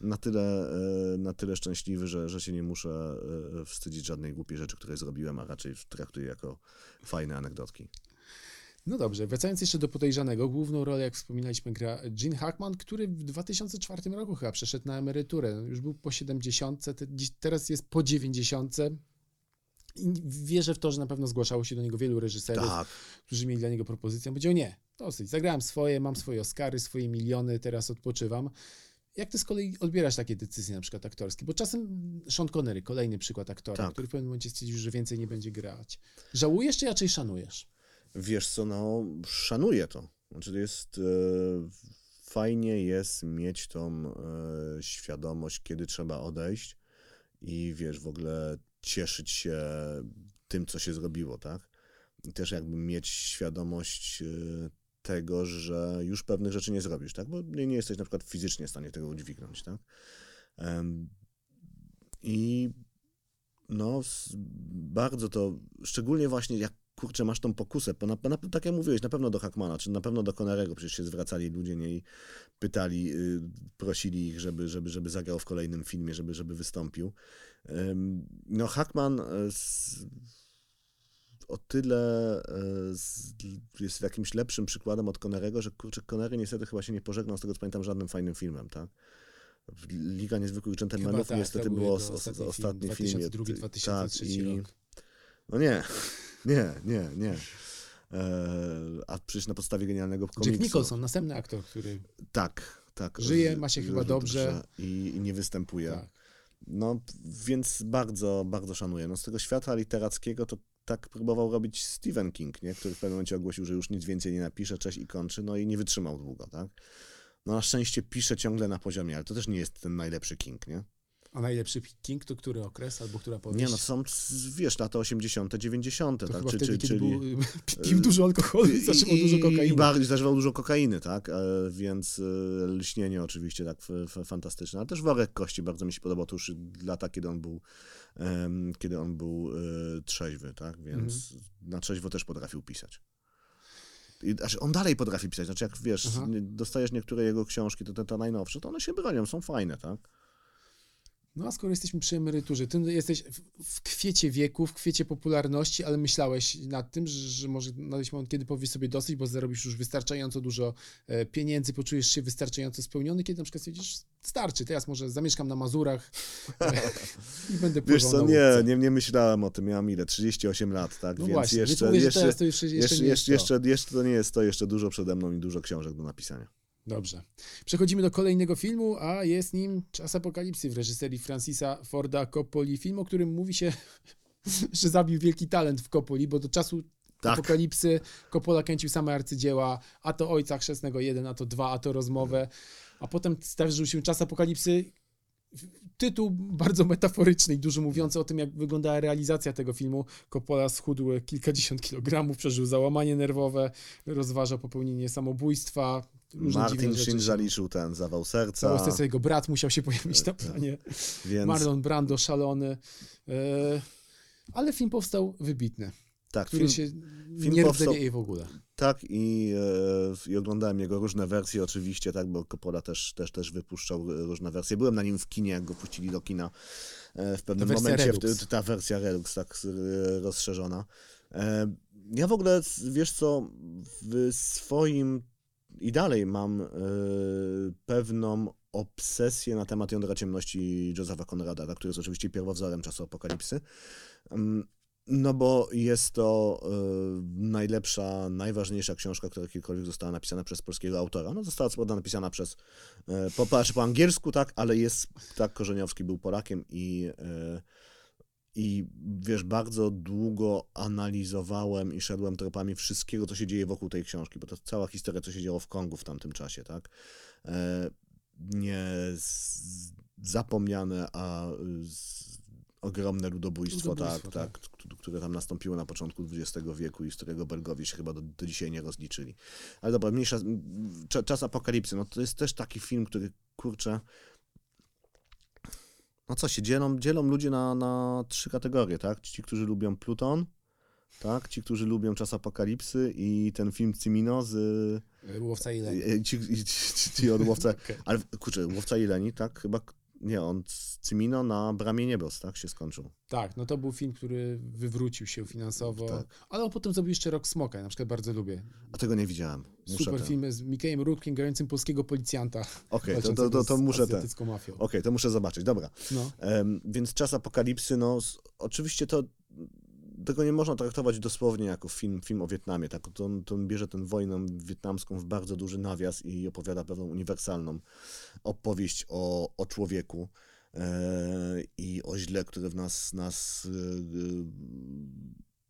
na tyle, e, na tyle szczęśliwy, że, że się nie muszę e, wstydzić żadnej głupiej rzeczy, które zrobiłem, a raczej traktuję jako fajne anegdotki. No dobrze, wracając jeszcze do podejrzanego, główną rolę, jak wspominaliśmy, gra Gene Hackman, który w 2004 roku chyba przeszedł na emeryturę. Już był po 70, te, dziś- teraz jest po 90. I wierzę w to, że na pewno zgłaszało się do niego wielu reżyserów, Tak. którzy mieli dla niego propozycję. On powiedział, nie, dosyć, zagrałem swoje, mam swoje Oscary, swoje miliony, teraz odpoczywam. Jak ty z kolei odbierasz takie decyzje na przykład aktorskie? Bo czasem Sean Connery, kolejny przykład aktora, Tak. który w pewnym momencie stwierdził, że więcej nie będzie grać. Żałujesz czy raczej szanujesz? Wiesz co, no, szanuję to. Znaczy, jest. E, fajnie jest mieć tą e, świadomość, kiedy trzeba odejść i wiesz, w ogóle cieszyć się tym, co się zrobiło, tak? I też jakby mieć świadomość e, tego, że już pewnych rzeczy nie zrobisz, tak? Bo nie, jesteś na przykład fizycznie w stanie tego udźwignąć, tak? I no, bardzo to, szczególnie właśnie jak kurczę, masz tą pokusę, na, na, tak jak mówiłeś, na pewno do Hackmana, czy na pewno do Connerego przecież się zwracali ludzie nie, pytali, y, prosili ich, żeby, żeby, żeby zagrał w kolejnym filmie, żeby, żeby wystąpił. No Hackman y, o tyle z, jest jakimś lepszym przykładem od Connerego, że kurczę, Connery niestety chyba się nie pożegnał, z tego co pamiętam, żadnym fajnym filmem, tak? Liga Niezwykłych Dżentelmenów tak, niestety było ostatni ostatni film, film. 2002-2003 tak, i, rok. No nie, nie, nie, nie. E, a przecież na podstawie genialnego komiksu. Jack Nicholson, następny aktor, który Tak, tak. Żyje, ma się chyba dobrze. I, I nie występuje. tak. No, więc bardzo, bardzo szanuję. No, z tego świata literackiego to tak próbował robić Stephen King, nie? który w pewnym momencie ogłosił, że już nic więcej nie napisze, cześć i kończy, no i nie wytrzymał długo, tak? No na szczęście pisze ciągle na poziomie, ale to też nie jest ten najlepszy King, nie? A najlepszy King to który okres albo która powieść? Nie no, są, wiesz, lata 80., 90., to tak? chyba Czy- wtedy, czy- czyli- był, pił dużo alkoholu i zażywał dużo I kokainy. bardziej zażywał dużo kokainy, tak? E, Więc e, lśnienie oczywiście tak fantastyczne. Ale też worek kości bardzo mi się podobał. To już lata, kiedy on był, kiedy on był e, trzeźwy, tak? Więc Mhm. na trzeźwo też potrafił pisać. I, znaczy on dalej potrafi pisać. Znaczy, jak wiesz, Aha. dostajesz niektóre jego książki, to te, te najnowsze, to one się bronią, są fajne, tak? No a skoro jesteśmy przy emeryturze, ty jesteś w, kwiecie wieku, w kwiecie popularności, ale myślałeś nad tym, że, że może nadejść moment, kiedy powiesz sobie dosyć, bo zarobisz już wystarczająco dużo e, pieniędzy, poczujesz się wystarczająco spełniony, kiedy na przykład stwierdzisz, starczy, teraz może zamieszkam na Mazurach e, i będę Wiesz pływał co, na nie, nie, nie myślałem o tym. Miałam ile? 38 lat, tak? No Więc właśnie, jeszcze, więc mówię, jeszcze, jeszcze, jeszcze, jeszcze, to. jeszcze, jeszcze to nie jest to, jeszcze dużo przede mną i dużo książek do napisania. Dobrze. Przechodzimy do kolejnego filmu, a jest nim Czas Apokalipsy w reżyserii Francisa Forda Coppoli. Film, o którym mówi się, że zabił wielki talent w Coppoli, bo do czasu Tak. Apokalipsy Coppola kręcił same arcydzieła, a to Ojca Chrzestnego 1, a to 2, a to Rozmowę, a potem zdarzył się Czas Apokalipsy. Tytuł bardzo metaforyczny i dużo mówiący o tym, jak wyglądała realizacja tego filmu. Coppola schudł kilkadziesiąt kilogramów, przeżył załamanie nerwowe, rozważa popełnienie samobójstwa. Martin się- zaliczył ten zawał serca, stację jego brat musiał się pojawić na Tak. planie. więc Marlon Brando szalony. E, ale film powstał wybitny, tak, film, się film nie powstał- rdzewieje w ogóle. tak i, e, i oglądałem jego różne wersje oczywiście, tak, bo Coppola też, też, też wypuszczał różne wersje. Byłem na nim w kinie, jak go puścili do kina e, w pewnym wersja momencie. W, ta wersja Redux, tak rozszerzona. E, Ja w ogóle, wiesz co, w swoim i dalej mam pewną obsesję na temat Jądra Ciemności Josepha Conrada, tak, który jest oczywiście pierwowzorem czasu apokalipsy. Mm, No bo jest to e, najlepsza, najważniejsza książka, która kiedykolwiek została napisana przez polskiego autora. No została co prawda napisana przez, e, po, znaczy po angielsku, tak, ale jest, tak, Korzeniowski był Polakiem i, e, i wiesz, bardzo długo analizowałem i szedłem tropami wszystkiego, co się dzieje wokół tej książki, bo to cała historia, co się działo w Kongu w tamtym czasie, tak. Nie zapomniane, a ogromne ludobójstwo, Ludobójstwo, tak, tak, k- które tam nastąpiło na początku XX wieku i z którego Belgowie się chyba do, do dzisiaj nie rozliczyli. Ale dobra, mniejsza, cza- czas apokalipsy, no to jest też taki film, który, kurczę, no co się, dzielą, dzielą ludzie na, na trzy kategorie, tak? Ci, którzy lubią Pluton, tak? Ci, którzy lubią czas apokalipsy i ten film Cimino z... E, Łowca i Leń. e, Ci, ci, ci, ci od łowca... Okej. Ale kurczę, łowca Jeleni, tak? Chyba... Nie, on z Cimino na Bramie Niebios, tak? Się skończył. Tak, no to był film, który wywrócił się finansowo, Tak. ale on potem zrobił jeszcze Rok Smoka, ja na przykład bardzo lubię. A tego nie widziałem. Muszę Super ten- film z Mikejem Rourke'iem grającym polskiego policjanta. Okej, to, to, to, to muszę ten. Okej, to muszę zobaczyć. Dobra. No. Em, więc czas apokalipsy, no oczywiście to tego nie można traktować dosłownie jako film, film o Wietnamie. Tak? To, on- to on bierze tę wojnę wietnamską w bardzo duży nawias i opowiada pewną uniwersalną opowieść o, o człowieku e, i o źle, które w nas, nas e, e,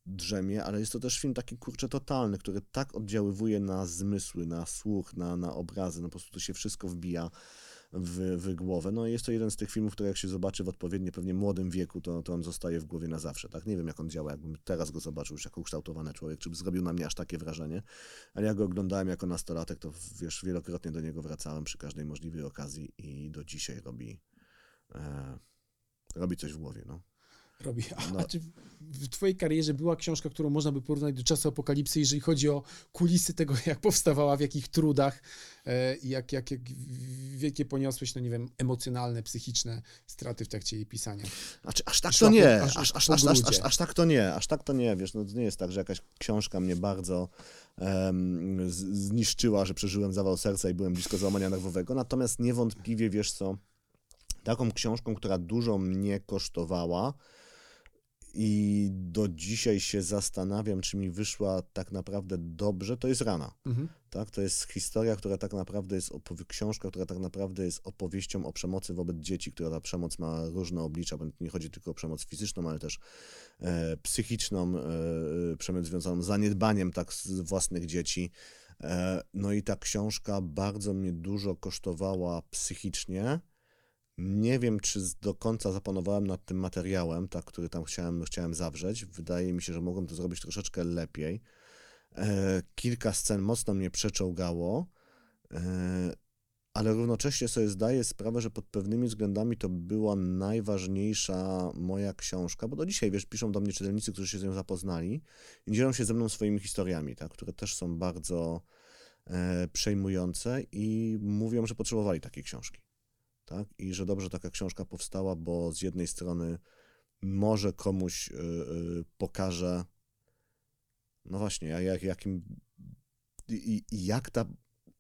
drzemie, ale jest to też film taki kurczę totalny, który tak oddziaływuje na zmysły, na słuch, na, na obrazy, no po prostu to się wszystko wbija w, w głowę. No i jest to jeden z tych filmów, które jak się zobaczy w odpowiednio pewnie młodym wieku, to, to on zostaje w głowie na zawsze, tak? Nie wiem, jak on działa, jakbym teraz go zobaczył już jako ukształtowany człowiek, czy by zrobił na mnie aż takie wrażenie, ale jak go oglądałem jako nastolatek, to wiesz, wielokrotnie do niego wracałem przy każdej możliwej okazji i do dzisiaj robi, e, robi coś w głowie, no. Robi. A, no. czy w twojej karierze była książka, którą można by porównać do czasu apokalipsy, jeżeli chodzi o kulisy tego, jak powstawała, w jakich trudach e, i jak, jak, jak wielkie poniosłeś, no nie wiem, emocjonalne, psychiczne straty w trakcie jej pisania. Znaczy, aż tak to nie, aż, aż, aż, aż, tak to nie, aż tak to nie, wiesz, no to nie jest tak, że jakaś książka mnie bardzo um, zniszczyła, że przeżyłem zawał serca i byłem blisko załamania nerwowego, natomiast niewątpliwie, wiesz co, taką książką, która dużo mnie kosztowała, i do dzisiaj się zastanawiam, czy mi wyszła tak naprawdę dobrze, to jest rana. Mhm. Tak? To jest historia, która tak naprawdę jest, książka, która tak naprawdę jest opowieścią o przemocy wobec dzieci, która ta przemoc ma różne oblicza, bo nie chodzi tylko o przemoc fizyczną, ale też e, psychiczną, e, e przemoc związaną z zaniedbaniem tak z własnych dzieci. E, no i ta książka bardzo mnie dużo kosztowała psychicznie, nie wiem, czy do końca zapanowałem nad tym materiałem, tak, który tam chciałem, chciałem zawrzeć. Wydaje mi się, że mogłem to zrobić troszeczkę lepiej. E, kilka scen mocno mnie przeczołgało, e, ale równocześnie sobie zdaję sprawę, że pod pewnymi względami to była najważniejsza moja książka, bo do dzisiaj, wiesz, piszą do mnie czytelnicy, którzy się z nią zapoznali i dzielą się ze mną swoimi historiami, tak, które też są bardzo e, przejmujące i mówią, że potrzebowali takiej książki tak? I że dobrze taka książka powstała, bo z jednej strony może komuś yy, pokaże, no właśnie, jak, jakim, i, i jak ta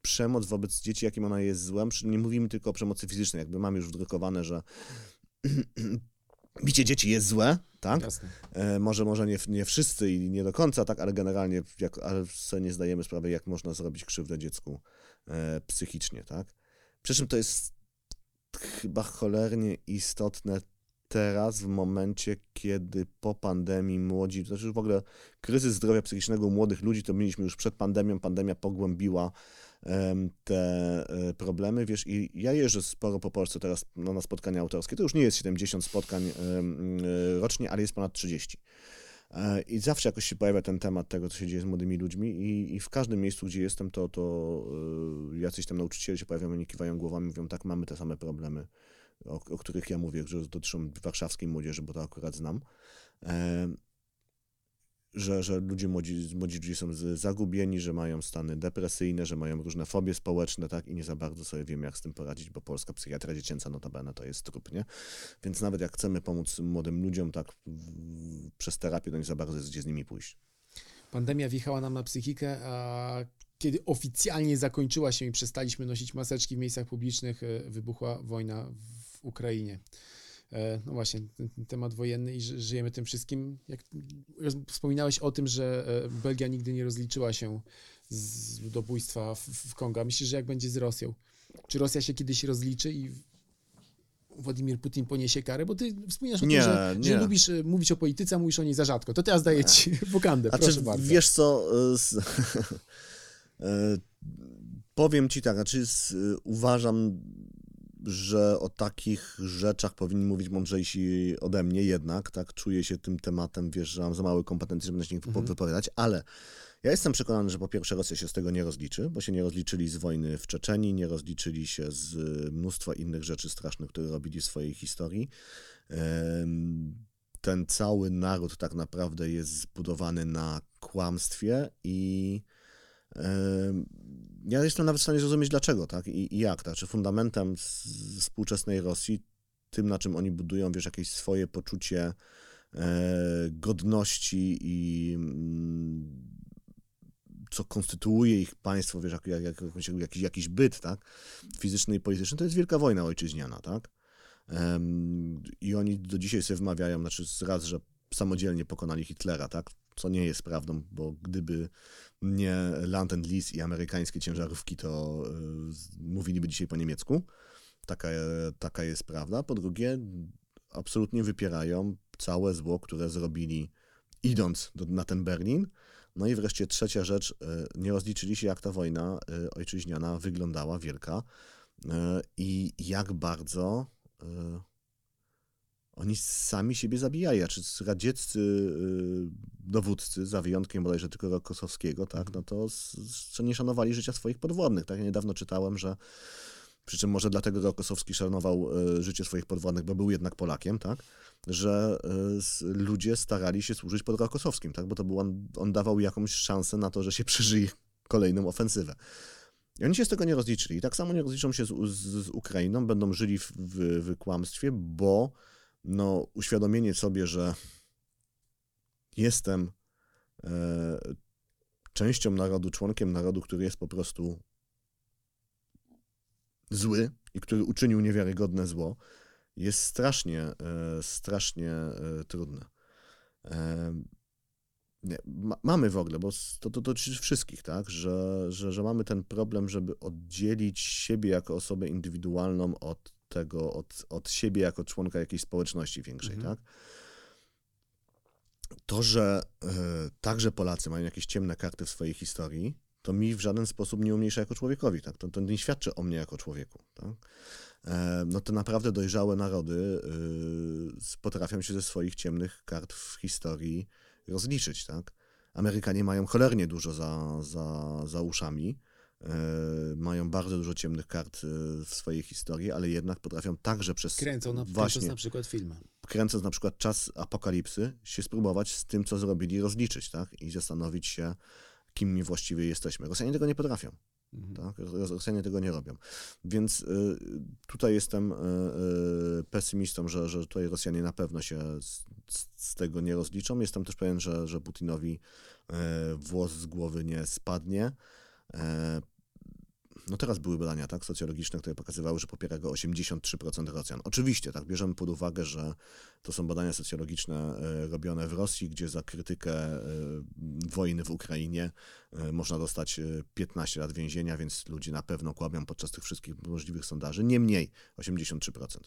przemoc wobec dzieci, jakim ona jest złem, nie mówimy tylko o przemocy fizycznej, jakby mamy już wdrukowane, że bicie dzieci jest złe, tak? E, może może nie, nie wszyscy i nie do końca, tak, ale generalnie jak, ale sobie nie zdajemy sprawy, jak można zrobić krzywdę dziecku e, psychicznie, tak? Przy czym to jest chyba cholernie istotne teraz, w momencie, kiedy po pandemii młodzi, to znaczy w ogóle kryzys zdrowia psychicznego młodych ludzi, to mieliśmy już przed pandemią, pandemia pogłębiła te e, problemy, wiesz, i ja jeżdżę sporo po Polsce teraz no, na spotkania autorskie, to już nie jest 70 spotkań um, rocznie, ale jest ponad 30. E, I zawsze jakoś się pojawia ten temat tego, co się dzieje z młodymi ludźmi i, i w każdym miejscu, gdzie jestem, to, to yy, jacyś tam nauczyciele się pojawiają, oni kiwają głowami, mówią, tak, mamy te same problemy, o, o których ja mówię, że dotyczą warszawskiej młodzieży, bo to akurat znam. Yy, że, że ludzie młodzi, młodzi ludzie są zagubieni, że mają stany depresyjne, że mają różne fobie społeczne, tak, i nie za bardzo sobie wiemy, jak z tym poradzić, bo polska psychiatria dziecięca notabene to jest trup, nie? Więc nawet jak chcemy pomóc młodym ludziom, tak, w, przez terapię, to nie za bardzo jest gdzie z nimi pójść. Pandemia wjechała nam na psychikę, a kiedy oficjalnie zakończyła się i przestaliśmy nosić maseczki w miejscach publicznych, e, wybuchła wojna w Ukrainie. E, no właśnie, ten, temat wojenny i żyjemy tym wszystkim. Jak wspominałeś o tym, że e, Belgia nigdy nie rozliczyła się z ludobójstwa w, w Kongo. Myślisz, że jak będzie z Rosją? Czy Rosja się kiedyś rozliczy i Władimir Putin poniesie karę? Bo ty wspominasz o nie, tym, że, że, lubisz e, mówić o polityce, a mówisz o niej za rzadko. To teraz daję ci wokandę, proszę czy, bardzo. Wiesz co, powiem ci tak, znaczy uważam że o takich rzeczach powinni mówić mądrzejsi ode mnie jednak, tak, czuję się tym tematem, wiesz, że mam za małe kompetencje, żeby na się mhm. wypowiadać, ale ja jestem przekonany, że po pierwsze Rosja się z tego nie rozliczy, bo się nie rozliczyli z wojny w Czeczeni, nie rozliczyli się z mnóstwa innych rzeczy strasznych, które robili w swojej historii. Ten cały naród tak naprawdę jest zbudowany na kłamstwie i ja jestem nawet w stanie zrozumieć dlaczego, tak? I, i jak, tak? Czy fundamentem współczesnej Rosji, tym na czym oni budują, wiesz, jakieś swoje poczucie e, godności i mm, co konstytuuje ich państwo, wiesz, jak, jak, jak, jakiś, jakiś byt, tak? Fizyczny i polityczny, to jest wielka wojna ojczyźniana, tak? I oni do dzisiaj sobie wmawiają, znaczy raz, że samodzielnie pokonali Hitlera, tak? Co nie jest prawdą, bo gdyby nie Land and Lease i amerykańskie ciężarówki, to y, mówiliby dzisiaj po niemiecku. Taka, taka jest prawda. Po drugie, absolutnie wypierają całe zło, które zrobili idąc do, na ten Berlin. No i wreszcie trzecia rzecz, y, nie rozliczyli się, jak ta wojna y, ojczyźniana wyglądała, wielka i jak bardzo oni sami siebie zabijają. Czy radzieccy y, dowódcy, za wyjątkiem bodajże tylko Rokosowskiego, tak, no to nie szanowali życia swoich podwodnych. Tak? Ja niedawno czytałem, że przy czym może dlatego Rokosowski szanował e, życie swoich podwładnych, bo był jednak Polakiem, tak? Że s- ludzie starali się służyć pod Rokosowskim, tak? Bo to był on, on dawał jakąś szansę na to, że się przeżyje kolejną ofensywę. I oni się z tego nie rozliczyli. I tak samo nie rozliczą się z, z, z Ukrainą, będą żyli w, w, w kłamstwie, bo no, uświadomienie sobie, że jestem e, częścią narodu, członkiem narodu, który jest po prostu zły i który uczynił niewiarygodne zło, jest strasznie, e, strasznie e, trudne. E, nie, ma, mamy w ogóle, bo to dotyczy wszystkich, tak, że, że, że mamy ten problem, żeby oddzielić siebie jako osobę indywidualną od tego, od, od siebie jako członka jakiejś społeczności większej, Mhm. tak. To, że e, także Polacy mają jakieś ciemne karty w swojej historii, to mi w żaden sposób nie umniejsza jako człowiekowi, tak? To, to nie świadczy o mnie jako człowieku, tak? E, no to naprawdę dojrzałe narody y, potrafią się ze swoich ciemnych kart w historii rozliczyć, tak? Amerykanie mają cholernie dużo za, za, za uszami, mają bardzo dużo ciemnych kart e, w swojej historii, ale jednak potrafią także przez Kręcą na, właśnie kręcąc na przykład filmy. kręcąc na przykład czas apokalipsy, się spróbować z tym, co zrobili, rozliczyć, tak? I zastanowić się, kim my właściwie jesteśmy. Rosjanie tego nie potrafią, Mhm. tak? Ros- Rosjanie tego nie robią. Więc y, tutaj jestem y, y, pesymistą, że, że tutaj Rosjanie na pewno się z, z- tego nie rozliczą. Jestem też pewien, że, że Putinowi włos z głowy nie spadnie. No teraz były badania tak, socjologiczne, które pokazywały, że popiera go 83% Rosjan. Oczywiście, tak, bierzemy pod uwagę, że to są badania socjologiczne e, robione w Rosji, gdzie za krytykę e, wojny w Ukrainie e, można dostać e, 15 lat więzienia, więc ludzie na pewno kłamią podczas tych wszystkich możliwych sondaży. Niemniej 83%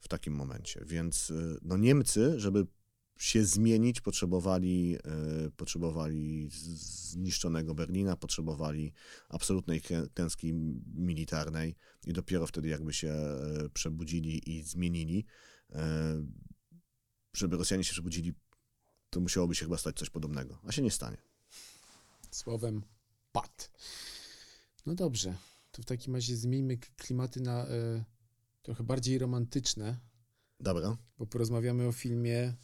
w takim momencie. Więc no Niemcy, żeby się zmienić, potrzebowali, e, potrzebowali zniszczonego Berlina, potrzebowali absolutnej klę- klęski militarnej i dopiero wtedy jakby się e, przebudzili i zmienili. E, Żeby Rosjanie się przebudzili, to musiałoby się chyba stać coś podobnego, a się nie stanie. Słowem pad. No dobrze, to w takim razie zmieńmy klimaty na e, trochę bardziej romantyczne, Dobra, bo porozmawiamy o filmie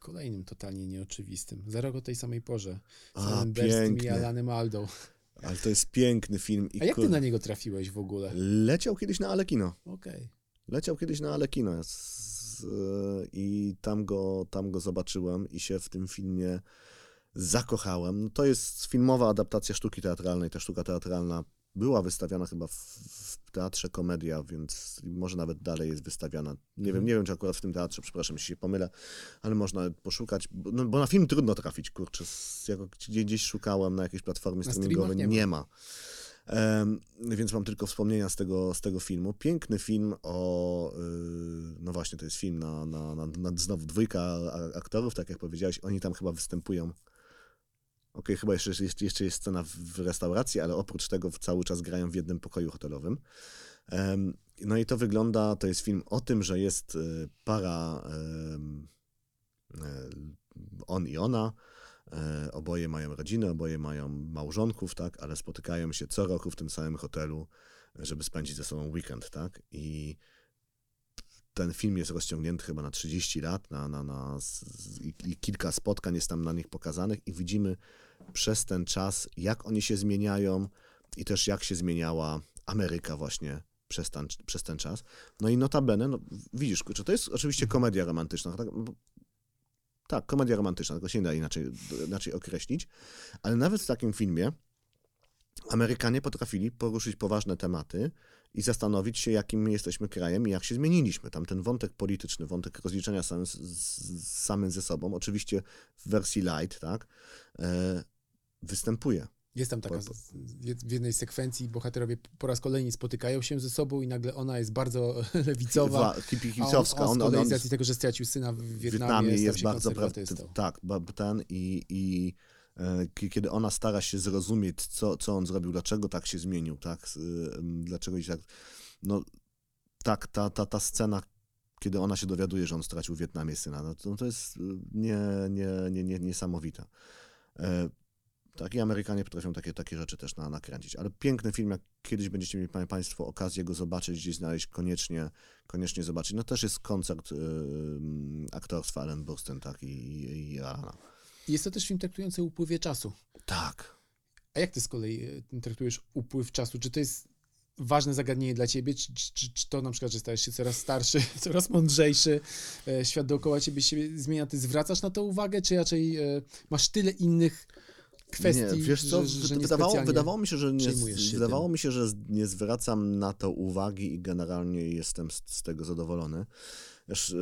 kolejnym totalnie nieoczywistym. Za rok o tej samej porze. Z A, Alan Berstim i. Alanem Aldą. ale to jest piękny film. I A jak ty na niego trafiłeś w ogóle? Leciał kiedyś na Alekino. Okej. Leciał kiedyś na Alekino i tam go, tam go zobaczyłem i się w tym filmie zakochałem. No to jest filmowa adaptacja sztuki teatralnej. Ta sztuka teatralna była wystawiana chyba w, w teatrze Komedia, więc może nawet dalej jest wystawiana. Nie wiem, Mhm. nie wiem, czy akurat w tym teatrze, przepraszam, jeśli się pomylę, ale można poszukać, bo, no, bo na film trudno trafić, kurczę, z- jak gdzie- gdzieś szukałem na jakiejś platformie streamingowej, nie nie ma. Em, więc mam tylko wspomnienia z tego, z tego filmu. Piękny film o. y, no właśnie, to jest film na, na, na, na znowu dwójka aktorów, tak jak powiedziałeś. Oni tam chyba występują. Okej, chyba jeszcze, jeszcze, jeszcze jest scena w, restauracji, ale oprócz tego cały czas grają w jednym pokoju hotelowym. No i to wygląda, to jest film o tym, że jest y, para, e, on i ona, E, Oboje mają rodziny, oboje mają małżonków, tak, ale spotykają się co roku w tym samym hotelu, żeby spędzić ze sobą weekend, tak? I ten film jest rozciągnięty chyba na 30 lat, na, na, na, i, i kilka spotkań jest tam na nich pokazanych i widzimy przez ten czas, jak oni się zmieniają i też jak się zmieniała Ameryka właśnie przez ten, przez ten czas. No i notabene, no, widzisz, kurczę, to jest oczywiście komedia romantyczna, tak? Tak, komedia romantyczna, tylko się nie da inaczej, inaczej określić. Ale nawet w takim filmie Amerykanie potrafili poruszyć poważne tematy i zastanowić się, jakim my jesteśmy krajem i jak się zmieniliśmy. Tam ten wątek polityczny, wątek rozliczenia samym, samym ze sobą, oczywiście w wersji light, tak, e, występuje. Jest tam taka, w jednej sekwencji bohaterowie po raz kolejny spotykają się ze sobą i nagle ona jest bardzo lewicowa, hipistowska. on On, on, on z racji tego, że stracił syna w Wietnamie, Wietnamie jest bardzo tak, ten i, i kiedy ona stara się zrozumieć, co, co on zrobił, dlaczego tak się zmienił, tak, dlaczego się tak, no tak, ta, ta, ta scena, kiedy ona się dowiaduje, że on stracił w Wietnamie syna, no to, to jest y, nie, nie, nie, nie, niesamowita. E, Tak, i Amerykanie potrafią takie, takie rzeczy też na, nakręcić. Ale piękny film, jak kiedyś będziecie mieli pa- Państwo okazję go zobaczyć, gdzieś znaleźć, koniecznie, koniecznie zobaczyć. No też jest koncert y, aktorstwa Ellen Burstyn, tak, i, i, i Alana. Jest to też film traktujący o upływie czasu. Tak. A jak ty z kolei e, traktujesz upływ czasu? Czy to jest ważne zagadnienie dla ciebie? Czy, czy, czy to na przykład, że stajesz się coraz starszy, coraz mądrzejszy, e, świat dookoła ciebie się zmienia, ty zwracasz na to uwagę, czy raczej e, masz tyle innych kwestii, nie, wiesz co, że, że, wydawało, wydawało mi się, że nie, wydawało tym? mi się, że nie zwracam na to uwagi i generalnie jestem z, z tego zadowolony. Wiesz,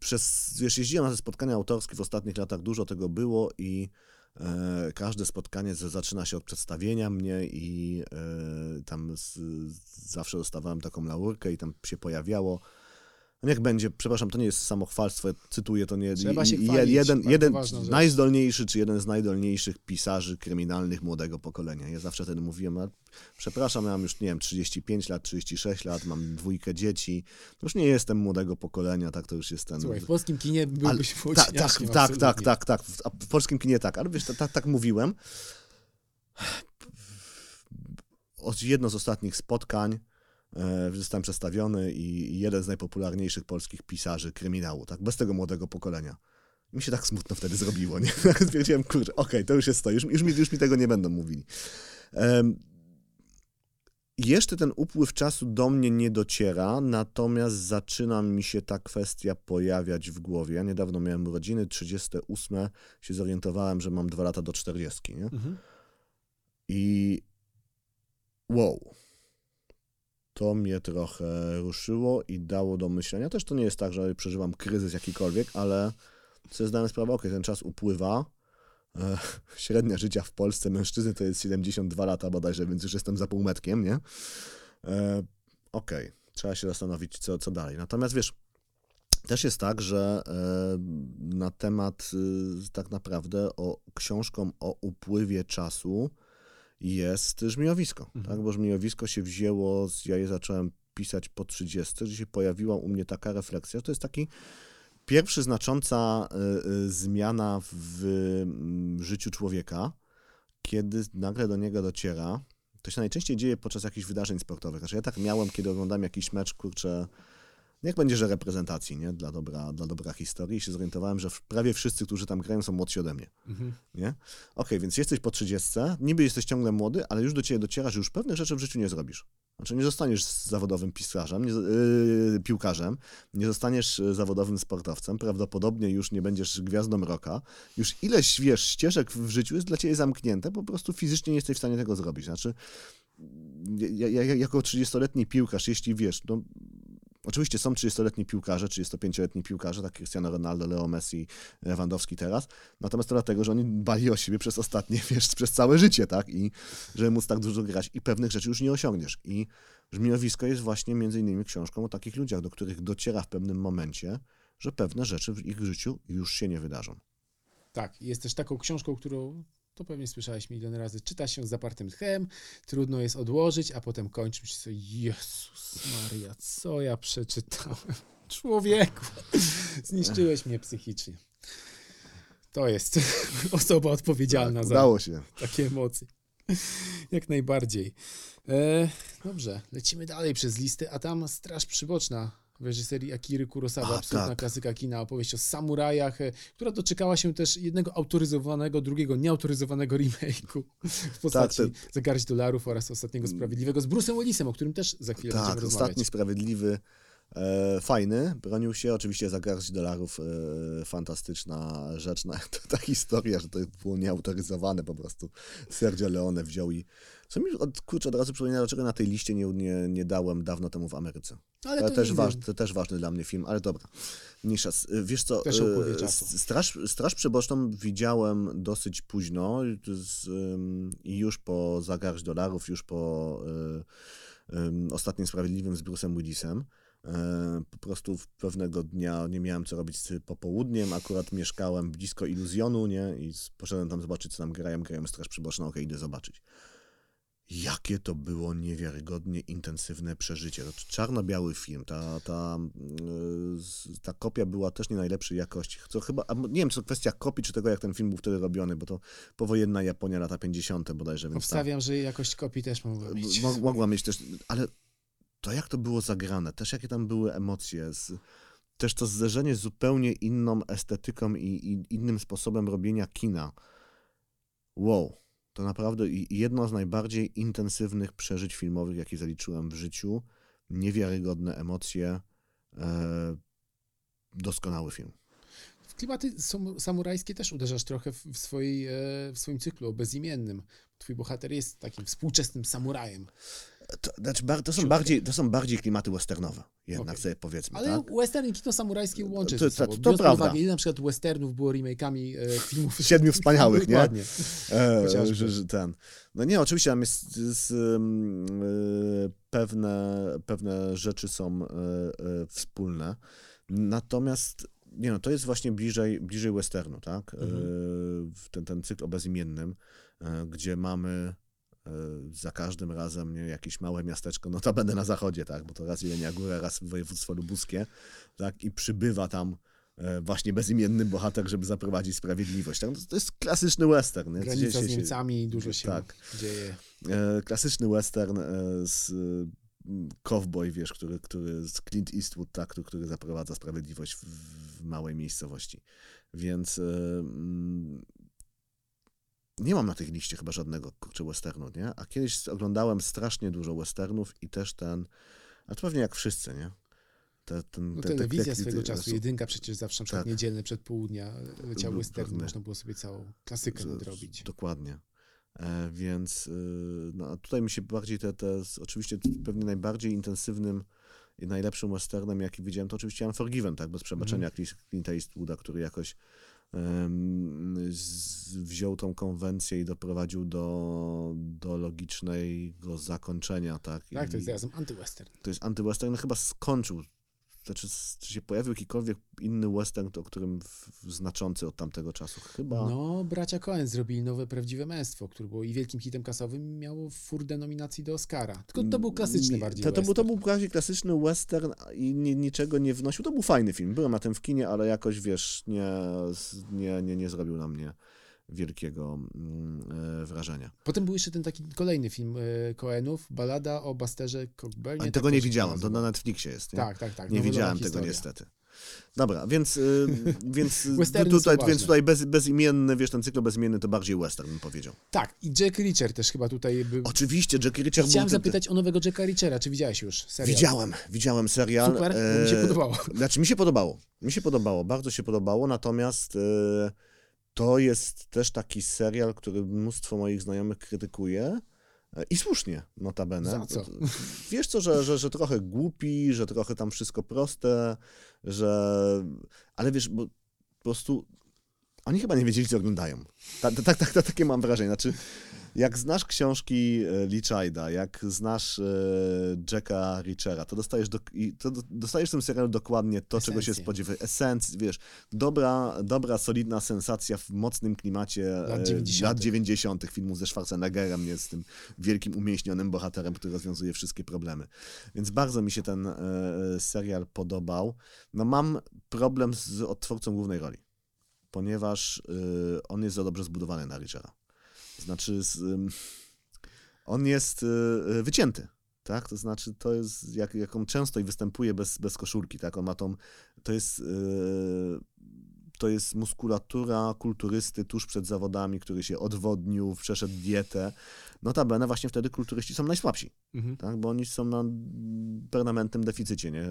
przez, wiesz, jeździłem na te spotkania autorskie w ostatnich latach, dużo tego było i e, każde spotkanie zaczyna się od przedstawienia mnie i e, tam z, zawsze dostawałem taką laurkę i tam się pojawiało. Niech będzie, przepraszam, to nie jest samochwalstwo, cytuję to nie. Trzeba się chwalić, jeden, jeden najzdolniejszy, czy jeden z najdolniejszych pisarzy kryminalnych młodego pokolenia. Ja zawsze wtedy mówiłem, a przepraszam, ja mam już, nie wiem, 35 lat, 36 lat, mam dwójkę dzieci, już nie jestem młodego pokolenia, tak, to już jestem... Słuchaj, w polskim kinie Ale- byłbyś tak, tak, tak, tak, tak, tak, w, a w polskim kinie tak, ale wiesz, tak, tak, tak mówiłem. Jedno z ostatnich spotkań zostałem przedstawiony i jeden z najpopularniejszych polskich pisarzy kryminału, tak, bez tego młodego pokolenia. Mi się tak smutno wtedy zrobiło, nie? Stwierdziłem, kurczę, okej, to już jest to, już, już, mi, już mi tego nie będą mówili. Em, jeszcze ten upływ czasu do mnie nie dociera, natomiast zaczyna mi się ta kwestia pojawiać w głowie. Ja niedawno miałem urodziny, 38, się zorientowałem, że mam dwa lata do 40, nie? Mhm. I wow. To mnie trochę ruszyło i dało do myślenia. Też to nie jest tak, że przeżywam kryzys jakikolwiek, ale sobie zdałem sprawę, okej, ten czas upływa. E, Średnia życia w Polsce mężczyzny to jest 72 lata bodajże, więc już jestem za półmetkiem, nie? E, Okej, trzeba się zastanowić, co, co dalej. Natomiast wiesz, też jest tak, że e, na temat y, tak naprawdę o książką o upływie czasu jest żmijowisko, Mhm. tak? Bo żmijowisko się wzięło, z, ja je zacząłem pisać po 30, gdzie się pojawiła u mnie taka refleksja, że to jest taki pierwszy znacząca y, y, zmiana w mm, życiu człowieka, kiedy nagle do niego dociera. To się najczęściej dzieje podczas jakichś wydarzeń sportowych. Znaczy ja tak miałem, kiedy oglądam jakiś mecz, kurczę, niech będzie, że reprezentacji, nie? Dla dobra, dla dobra historii. I się zorientowałem, że prawie wszyscy, którzy tam grają, są młodsi ode mnie. Mhm. Nie? Okej, więc jesteś po 30, niby jesteś ciągle młody, ale już do ciebie dociera, że już pewnych rzeczy w życiu nie zrobisz. Znaczy nie zostaniesz zawodowym pisarzem, nie, yy, piłkarzem, nie zostaniesz yy, zawodowym sportowcem, prawdopodobnie już nie będziesz gwiazdą roka. Już ileś, wiesz, ścieżek w życiu jest dla ciebie zamknięte, po prostu fizycznie nie jesteś w stanie tego zrobić. Znaczy, ja, ja jako 30-letni piłkarz, jeśli wiesz, no, Oczywiście są 30-letni piłkarze, 35-letni piłkarze, tak Cristiano Ronaldo, Leo Messi, Lewandowski teraz, natomiast to dlatego, że oni dbali o siebie przez ostatnie, wiesz, przez całe życie, tak? I żeby móc tak dużo grać i pewnych rzeczy już nie osiągniesz. I Żmijowisko jest właśnie między innymi książką o takich ludziach, do których dociera w pewnym momencie, że pewne rzeczy w ich życiu już się nie wydarzą. Tak, jest też taką książką, którą to pewnie słyszałeś milion razy. Czyta się z zapartym tchem, trudno jest odłożyć, a potem kończy myślisz sobie, Jezus Maria, co ja przeczytałem? Człowieku, zniszczyłeś mnie psychicznie. To jest osoba odpowiedzialna za Udało się. takie emocje. Jak najbardziej. E, dobrze, lecimy dalej przez listę, a tam Straż Przyboczna w reżyserii Akiry Kurosawa, A, absolutna tak. klasyka kina, opowieść o samurajach, e, która doczekała się też jednego autoryzowanego, drugiego nieautoryzowanego remake'u w postaci Tak, za garść dolarów oraz ostatniego Sprawiedliwego z Bruce'em Willisem, o którym też za chwilę Tak, będziemy rozmawiać. ostatni sprawiedliwy, e, fajny, bronił się oczywiście za garść dolarów, e, fantastyczna rzecz, no, to ta historia, że to było nieautoryzowane po prostu. Sergio Leone wziął i, co mi od, kurczę, od razu przypomina, dlaczego na tej liście nie, nie, nie dałem dawno temu w Ameryce. Ale To, też ważny, to też ważny dla mnie film, ale dobra. Mniejsza. z- Wiesz co, Też czasu. Straż, Straż Przyboczną widziałem dosyć późno z, ym, i już po Za garść dolarów, już po y, Ostatnim Sprawiedliwym z Bruce'em Willisem. E, Po prostu pewnego dnia nie miałem co robić z popołudniem, akurat mieszkałem blisko Iluzjonu, nie? I poszedłem tam zobaczyć, co tam grają, grają Straż Przyboczną, okej, idę zobaczyć. Jakie to było niewiarygodnie intensywne przeżycie. To czarno-biały film, ta, ta, z- ta kopia była też nie najlepszej jakości. Co chyba, nie wiem, czy to kwestia kopii, czy tego, jak ten film był wtedy robiony, bo to powojenna Japonia, lata 50. bodajże, więc Obstawiam, że jakość kopii też mogła mieć. mo- mogła mieć też, ale to jak to było zagrane, też jakie tam były emocje, z, też to zderzenie z zupełnie inną estetyką i, i innym sposobem robienia kina. Wow, to naprawdę jedno z najbardziej intensywnych przeżyć filmowych, jakie zaliczyłem w życiu. Niewiarygodne emocje, e, doskonały film. Klimaty sam- samurajskie też uderzasz trochę w, swojej, e, w swoim cyklu bezimiennym. Twój bohater jest takim współczesnym samurajem. To, znaczy, to, są bardziej, to są bardziej klimaty westernowe, jednak Okej. sobie powiedzmy, Ale tak? western i kino samurajskie łączy To- to- to Biorąc pod prawda. uwagę, ile na przykład westernów było remake'ami e, filmów... Siedmiu wspaniałych, nie? Dokładnie. E, że, że ten. No nie, oczywiście tam jest, jest y, pewne, pewne rzeczy są y, y, wspólne. Natomiast nie no, to jest właśnie bliżej, bliżej westernu, tak? Mhm. Y, w ten, ten cykl o bezimiennym, gdzie mamy za każdym razem nie, jakieś małe miasteczko, notabene na zachodzie, tak? Bo to raz Jelenia Góra, raz województwo lubuskie, tak? I przybywa tam e, właśnie bezimienny bohater, żeby zaprowadzić sprawiedliwość. Tak? No To jest klasyczny western. nie? Granica Gdzie z się- Niemcami, dużo się tak. dzieje. E, klasyczny western e, z e, cowboy, wiesz, który, który z Clint Eastwood, tak, który, który zaprowadza sprawiedliwość w, w małej miejscowości. Więc e, mm, nie mam na tej liście chyba żadnego kurczę westernu, nie? A kiedyś oglądałem strasznie dużo westernów i też ten, a to pewnie jak wszyscy, nie? Te, ten, No, te, te- telewizja te- te- czasu, jedynka przecież zawsze na przykład Tak. niedzielne przed południa leciały Był westerny, pewny- można było sobie całą klasykę Z- nadrobić. Dokładnie. E, więc y, no, a tutaj mi się bardziej te, te oczywiście pewnie najbardziej intensywnym i najlepszym westernem, jaki widziałem, to oczywiście Unforgiven, tak, bez przebaczenia. Chris- Clint Eastwooda, który jakoś wziął tą konwencję i doprowadził do, do logicznego zakończenia, tak. Tak, to I- jest zarazem antywestern. to jest antywestern, no chyba skończył. Znaczy, czy się pojawił jakikolwiek inny western, o którym znaczący od tamtego czasu? Chyba. No, bracia Coen zrobili nowe Prawdziwe Męstwo, które było i wielkim hitem kasowym, miało furdę nominacji do Oscara. Tylko to był klasyczny bardziej to, to, był, to był bardziej klasyczny western i ni, niczego nie wnosił. To był fajny film. Byłem na tym w kinie, ale jakoś, wiesz, nie, nie, nie, nie zrobił na mnie wielkiego mm, e, wrażenia. Potem był jeszcze ten taki kolejny film e, Coenów, Balada o Basterze Cockburnie. Ale tak tego to nie widziałem, to na Netflixie jest, nie? Tak, tak, tak. nie nowelowa widziałem tego historia. niestety. Dobra, więc, y, więc, tutaj, więc tutaj bez, bezimienny, wiesz, ten cykl bezimienny to bardziej western, bym powiedział. Tak, i Jack Reacher też chyba tutaj był. Oczywiście, Jackie Richard Chciałem zapytać o nowego Jacka Reachera, czy widziałeś już serial? Widziałem, widziałem serial. Super, bo mi się e, podobało. Znaczy mi się podobało. Mi się podobało, bardzo się podobało, natomiast e, to jest też taki serial, który mnóstwo moich znajomych krytykuje. e, I słusznie, notabene. Za co? Wiesz co, że, że, że trochę głupi, że trochę tam wszystko proste, że... Ale wiesz, bo po prostu oni chyba nie wiedzieli, co oglądają. Tak, tak, tak, tak, takie mam wrażenie. Znaczy, jak znasz książki e, Lee Childa, jak znasz e, Jacka Reachera, to dostajesz, do, to do- dostajesz w tym serialu dokładnie to, czego się spodziewasz. Esenc, wiesz, dobra, dobra, solidna sensacja w mocnym klimacie Lat e, 90. lat 90. filmów ze Schwarzeneggerem, nie z tym wielkim, umieśnionym bohaterem, który rozwiązuje wszystkie problemy. Więc bardzo mi się ten e, serial podobał. No mam problem z odtwórcą głównej roli, ponieważ on jest za dobrze zbudowany na Richera. Znaczy, on jest y, y, wycięty. Tak, to znaczy, to jest, jak, jak on często i występuje bez, bez koszulki, tak, on ma tą, to jest, y, to jest muskulatura kulturysty tuż przed zawodami, który się odwodnił, przeszedł dietę. Notabene właśnie wtedy kulturyści są najsłabsi Mhm. tak? bo oni są na permanentnym deficycie nie?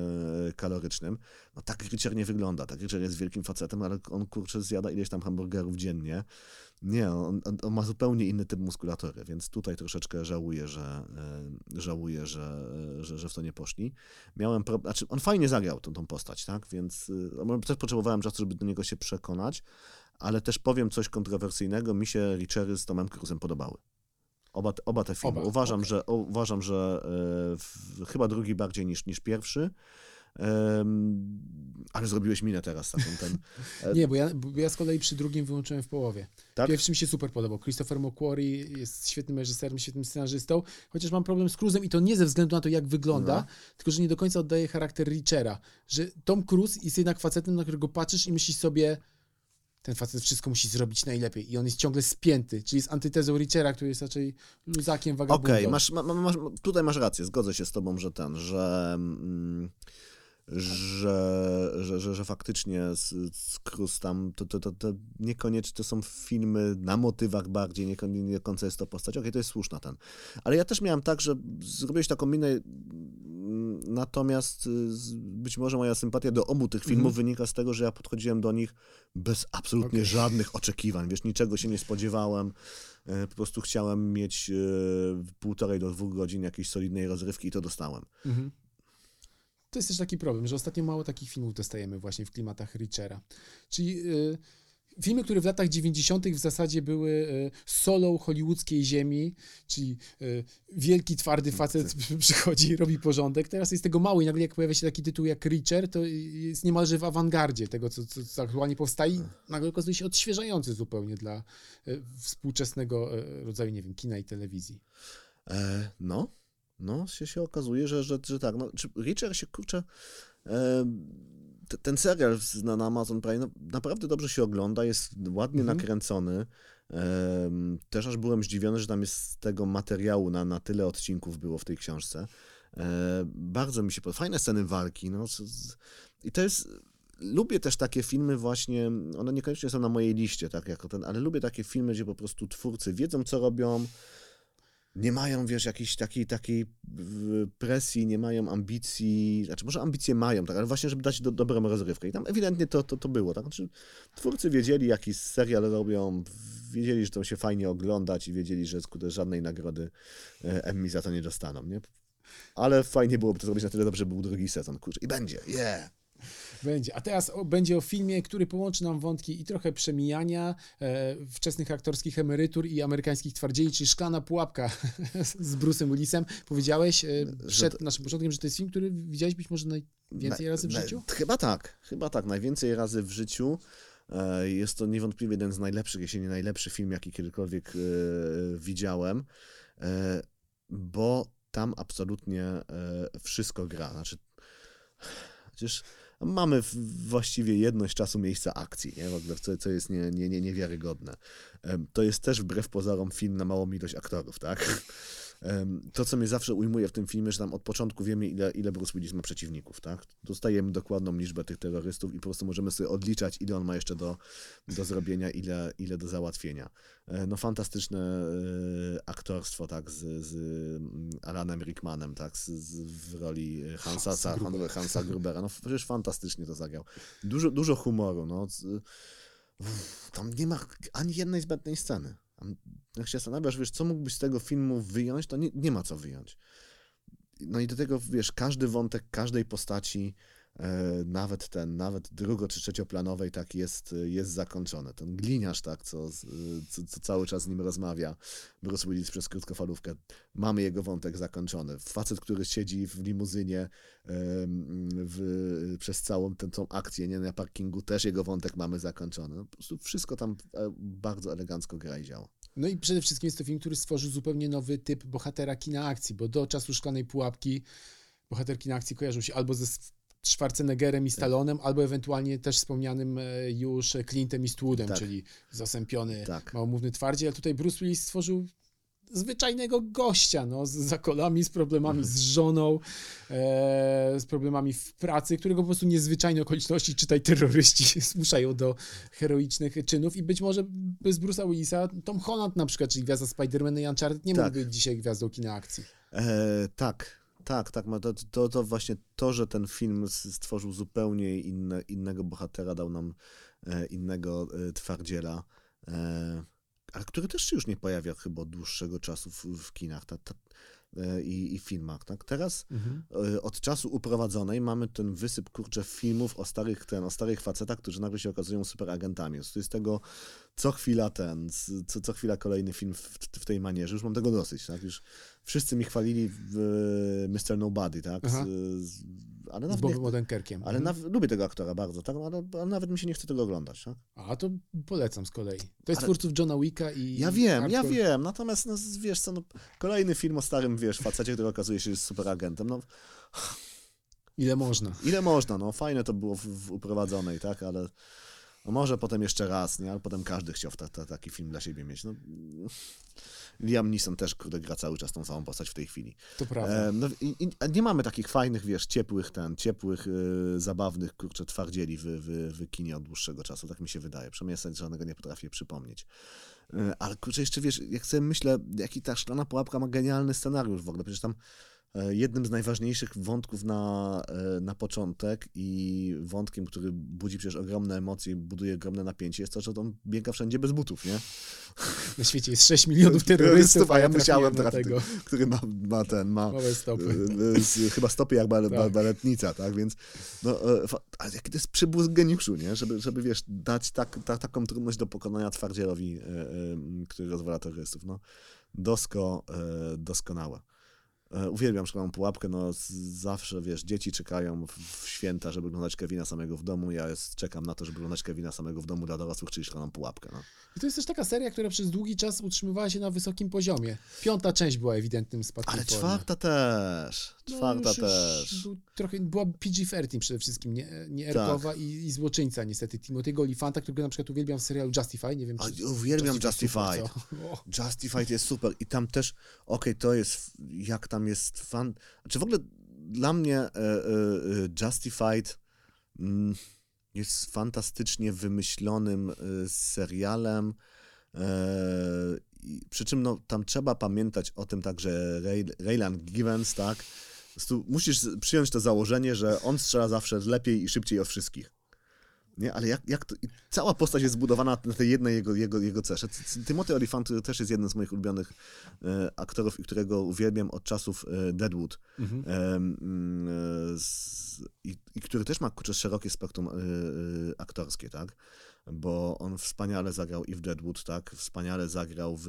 kalorycznym. No tak Richard nie wygląda. Tak Richard jest wielkim facetem, ale on kurczę zjada ileś tam hamburgerów dziennie. Nie, on, on, ma zupełnie inny typ muskulatury, więc tutaj troszeczkę żałuję, że e, żałuję, że, e, że, że w to nie poszli. Miałem problem, znaczy on fajnie zagrał tą, tą postać, tak? Więc e, też potrzebowałem czasu, żeby do niego się przekonać, ale też powiem coś kontrowersyjnego. Mi się Richery z Tomem Cruzem podobały. Oba, te- oba te filmy. Oba, uważam, okej. że, uważam, że w, chyba drugi bardziej niż, niż pierwszy. Ale zrobiłeś minę teraz taką ten. e, Nie, bo ja, bo ja z kolei przy drugim wyłączyłem w połowie. Tak? Pierwszy mi się super podobał. Christopher McQuarrie jest świetnym reżyserem, świetnym scenarzystą, chociaż mam problem z Cruzem i to nie ze względu na to, jak wygląda, No. tylko że nie do końca oddaje charakter Richera. Że Tom Cruise jest jednak facetem, na którego patrzysz i myślisz sobie, ten facet wszystko musi zrobić najlepiej i on jest ciągle spięty, czyli jest antytezą Richera, który jest raczej luzakiem, wagabundą. Okej, masz, ma, ma- masz, tutaj masz rację, zgodzę się z tobą, że ten, że, mm, że, że, że, że faktycznie Cruz tam to, to, to, to niekoniecznie to są filmy na motywach bardziej, nie, nie końca jest to postać. Okej, to jest słuszna ten. Ale ja też miałem tak, że zrobiłeś taką minę, mm, natomiast y, być może moja sympatia do obu tych filmów Mhm. wynika z tego, że ja podchodziłem do nich bez absolutnie Okej. żadnych oczekiwań, wiesz, niczego się nie spodziewałem. E, Po prostu chciałem mieć e, półtorej do dwóch godzin jakiejś solidnej rozrywki i to dostałem. Mhm. To jest też taki problem, że ostatnio mało takich filmów dostajemy właśnie w klimatach Richera. Czyli y, filmy, które w latach 90. w zasadzie były y, solą hollywoodzkiej ziemi, czyli y, wielki, twardy facet przychodzi i robi porządek. Teraz jest tego mało i nagle jak pojawia się taki tytuł jak Richer, to jest niemalże w awangardzie tego, co, co, co aktualnie powstaje i nagle okazuje się odświeżający zupełnie dla y, współczesnego y, rodzaju, nie wiem, kina i telewizji. E, no, no, się, się okazuje, że, że, że tak. No, czy Richard się kurczę. E, ten serial z- na, na Amazon Prime no, naprawdę dobrze się ogląda, jest ładnie Mhm. nakręcony. Em, też aż byłem zdziwiony, że tam jest tego materiału na, na tyle odcinków było w tej książce. E, bardzo mi się podoba. Fajne sceny walki. No, z, z, I to jest. Lubię też takie filmy właśnie, one niekoniecznie są na mojej liście, tak jako ten, ale lubię takie filmy, gdzie po prostu twórcy wiedzą, co robią, nie mają, wiesz, jakiejś takiej, takiej presji, nie mają ambicji, znaczy może ambicje mają, tak, ale właśnie, żeby dać do, dobrą rozrywkę. I tam ewidentnie to, to, to było, tak? Znaczy, twórcy wiedzieli, jaki serial robią, wiedzieli, że to się fajnie oglądać i wiedzieli, że skute żadnej nagrody e, Emmy za to nie dostaną, nie? Ale fajnie byłoby to zrobić na tyle dobrze, był drugi sezon, kurczę. I będzie, yeah! Będzie. A teraz o, będzie o filmie, który połączy nam wątki i trochę przemijania, e, wczesnych aktorskich emerytur i amerykańskich twardzieli, czyli Szklana Pułapka z Bruce'em Willisem. Powiedziałeś e, przed naszym początkiem, że to jest film, który widziałeś być może najwięcej Na- razy w na- życiu? Chyba tak, chyba tak. Najwięcej razy w życiu. E, Jest to niewątpliwie jeden z najlepszych, jeśli nie najlepszy film, jaki kiedykolwiek e, widziałem, e, bo tam absolutnie e, wszystko gra. Znaczy, przecież mamy w- właściwie jedność czasu miejsca akcji, nie? W ogóle, co, co jest nie, nie, nie, niewiarygodne. To jest też wbrew pozorom film na małą ilość aktorów, tak? To, co mnie zawsze ujmuje w tym filmie, że tam od początku wiemy, ile, ile Bruce Willis ma przeciwników, tak? Dostajemy dokładną liczbę tych terrorystów i po prostu możemy sobie odliczać, ile on ma jeszcze do, do zrobienia, ile, ile do załatwienia. E, No fantastyczne e, aktorstwo, tak, z, z mm, Alanem Rickmanem, tak, z, z, w roli Hansa, Hansa Hansa, Grubera. Hansa Grubera. No przecież fantastycznie to zagrał. Dużo, dużo humoru, no. Tam nie ma ani jednej zbędnej sceny. Jak się zastanawiasz, wiesz, co mógłbyś z tego filmu wyjąć, to nie, nie ma co wyjąć. No i do tego, wiesz, każdy wątek każdej postaci, nawet ten, nawet drugo czy trzecioplanowej, tak jest, jest zakończony. Ten gliniarz, tak, co, z- co, co cały czas z nim rozmawia, Bruce Willis przez krótkofalówkę, mamy jego wątek zakończony. Facet, który siedzi w limuzynie w, przez całą tę akcję, nie, na parkingu, też jego wątek mamy zakończony. No, po prostu wszystko tam e, bardzo elegancko gra i działa. No i przede wszystkim jest to film, który stworzył zupełnie nowy typ bohatera kina akcji, bo do czasu Szklanej Pułapki bohater kina akcji kojarzył się albo ze Schwarzeneggerem i Tak. Stallonem, albo ewentualnie też wspomnianym e, już Clintem Eastwoodem, Tak. czyli zasępiony, Tak. małomówny twardziel, a tutaj Bruce Willis stworzył zwyczajnego gościa, no, z zakolami, z problemami Mhm. z żoną, e, z problemami w pracy, którego po prostu niezwyczajne okoliczności, czytaj terroryści, zmuszają do heroicznych czynów i być może bez Bruce'a Willisa Tom Holland na przykład, czyli gwiazda Spidermana i Uncharted nie Tak. mógłby być dzisiaj gwiazdą kina akcji. E, tak, tak, tak. To, to, to właśnie to, że ten film stworzył zupełnie inne, innego bohatera, dał nam e, innego e, twardziela, e, ale który też się już nie pojawia chyba od dłuższego czasu w, w kinach ta, ta, i, i filmach. Tak? Teraz e, od czasu uprowadzonej mamy ten wysyp kurczę filmów o starych, ten, o starych facetach, którzy nagle się okazują superagentami. To jest tego co chwila ten, co, co chwila kolejny film w, w tej manierze. Już mam tego dosyć, tak? Już wszyscy mi chwalili w Mr. Nobody, tak? Z, ale Z nawet Bobem nie, Odenkerkiem. ale Mhm. lubię tego aktora bardzo, tak? Ale, ale nawet mi się nie chce tego oglądać, tak? A to polecam z kolei. To jest Ale- twórców Johna Wicka i. Ja wiem, ja wiem, natomiast no, wiesz co, no, kolejny film o starym, wiesz, facecie, który okazuje się, że jest superagentem, no Ile można. ile można, no fajne to było w, w uprowadzonej, tak, ale no, może potem jeszcze raz, nie, ale potem każdy chciał ta, ta, taki film dla siebie mieć, no. Liam Neeson też, kurde, gra cały czas tą samą postać w tej chwili. To prawda. E, no, i, i, nie mamy takich fajnych, wiesz, ciepłych, ten, ciepłych, e, zabawnych, kurczę, twardzieli w, w, w kinie od dłuższego czasu, tak mi się wydaje. Przynajmniej ja żadnego nie potrafię przypomnieć. E, ale kurczę, jeszcze wiesz, jak sobie myślę, jaki ta szklana pułapka ma genialny scenariusz w ogóle, przecież tam jednym z najważniejszych wątków na, e, na początek i wątkiem, który budzi przecież ogromne emocje i buduje ogromne napięcie, jest to, że on biega wszędzie bez butów, nie? Na świecie jest 6 milionów terrorystów, a ja musiałem trafić, tego. który ma, ma ten, ma stopy. e, z, chyba stopy jak bale, Tak. baletnica, tak, więc no, e, ale jaki to jest przybłysk geniuszu, nie, żeby, żeby wiesz, dać tak, ta, taką trudność do pokonania twardzielowi, e, e, który rozwala terrorystów, no, dosko, e, doskonałe. E, Uwielbiam szklaną pułapkę, no zawsze, wiesz, dzieci czekają w, święta, żeby oglądać Kevina samego w domu, ja jest, czekam na to, żeby oglądać Kevina samego w domu dla dorosłych, czyli szklaną pułapkę, no. I to jest też taka seria, która przez długi czas utrzymywała się na wysokim poziomie. Piąta część była ewidentnym spadkiem Ale formy. czwarta też, czwarta już- już też. Był trochę, była PG-13 przede wszystkim, nie, nie Tak. erkowa i, i złoczyńca niestety. Timothy'ego Olifanta, którego na przykład uwielbiam w serialu Justify, nie wiem A, czy... uwielbiam super, Justified. co? O, Justified jest super i tam też, okej, to jest, jak tam jest fan, czy w ogóle dla mnie e, e, e, Justified mm, jest fantastycznie wymyślonym e, serialem, e, i, przy czym no, tam trzeba pamiętać o tym tak, że Ray, Raylan Givens, tak, musisz przyjąć to założenie, że on strzela zawsze lepiej i szybciej od wszystkich. Nie, ale jak, jak to, cała postać jest zbudowana na tej jednej jego, jego, jego cesze. Timothy Olyphant, też jest jednym z moich ulubionych e, aktorów i którego uwielbiam od czasów e, Deadwood. Mhm. Mm, e, z, i, I który też ma kurczę, szerokie spektrum e, e, aktorskie, tak? Bo on wspaniale zagrał i w Deadwood, tak? Wspaniale zagrał w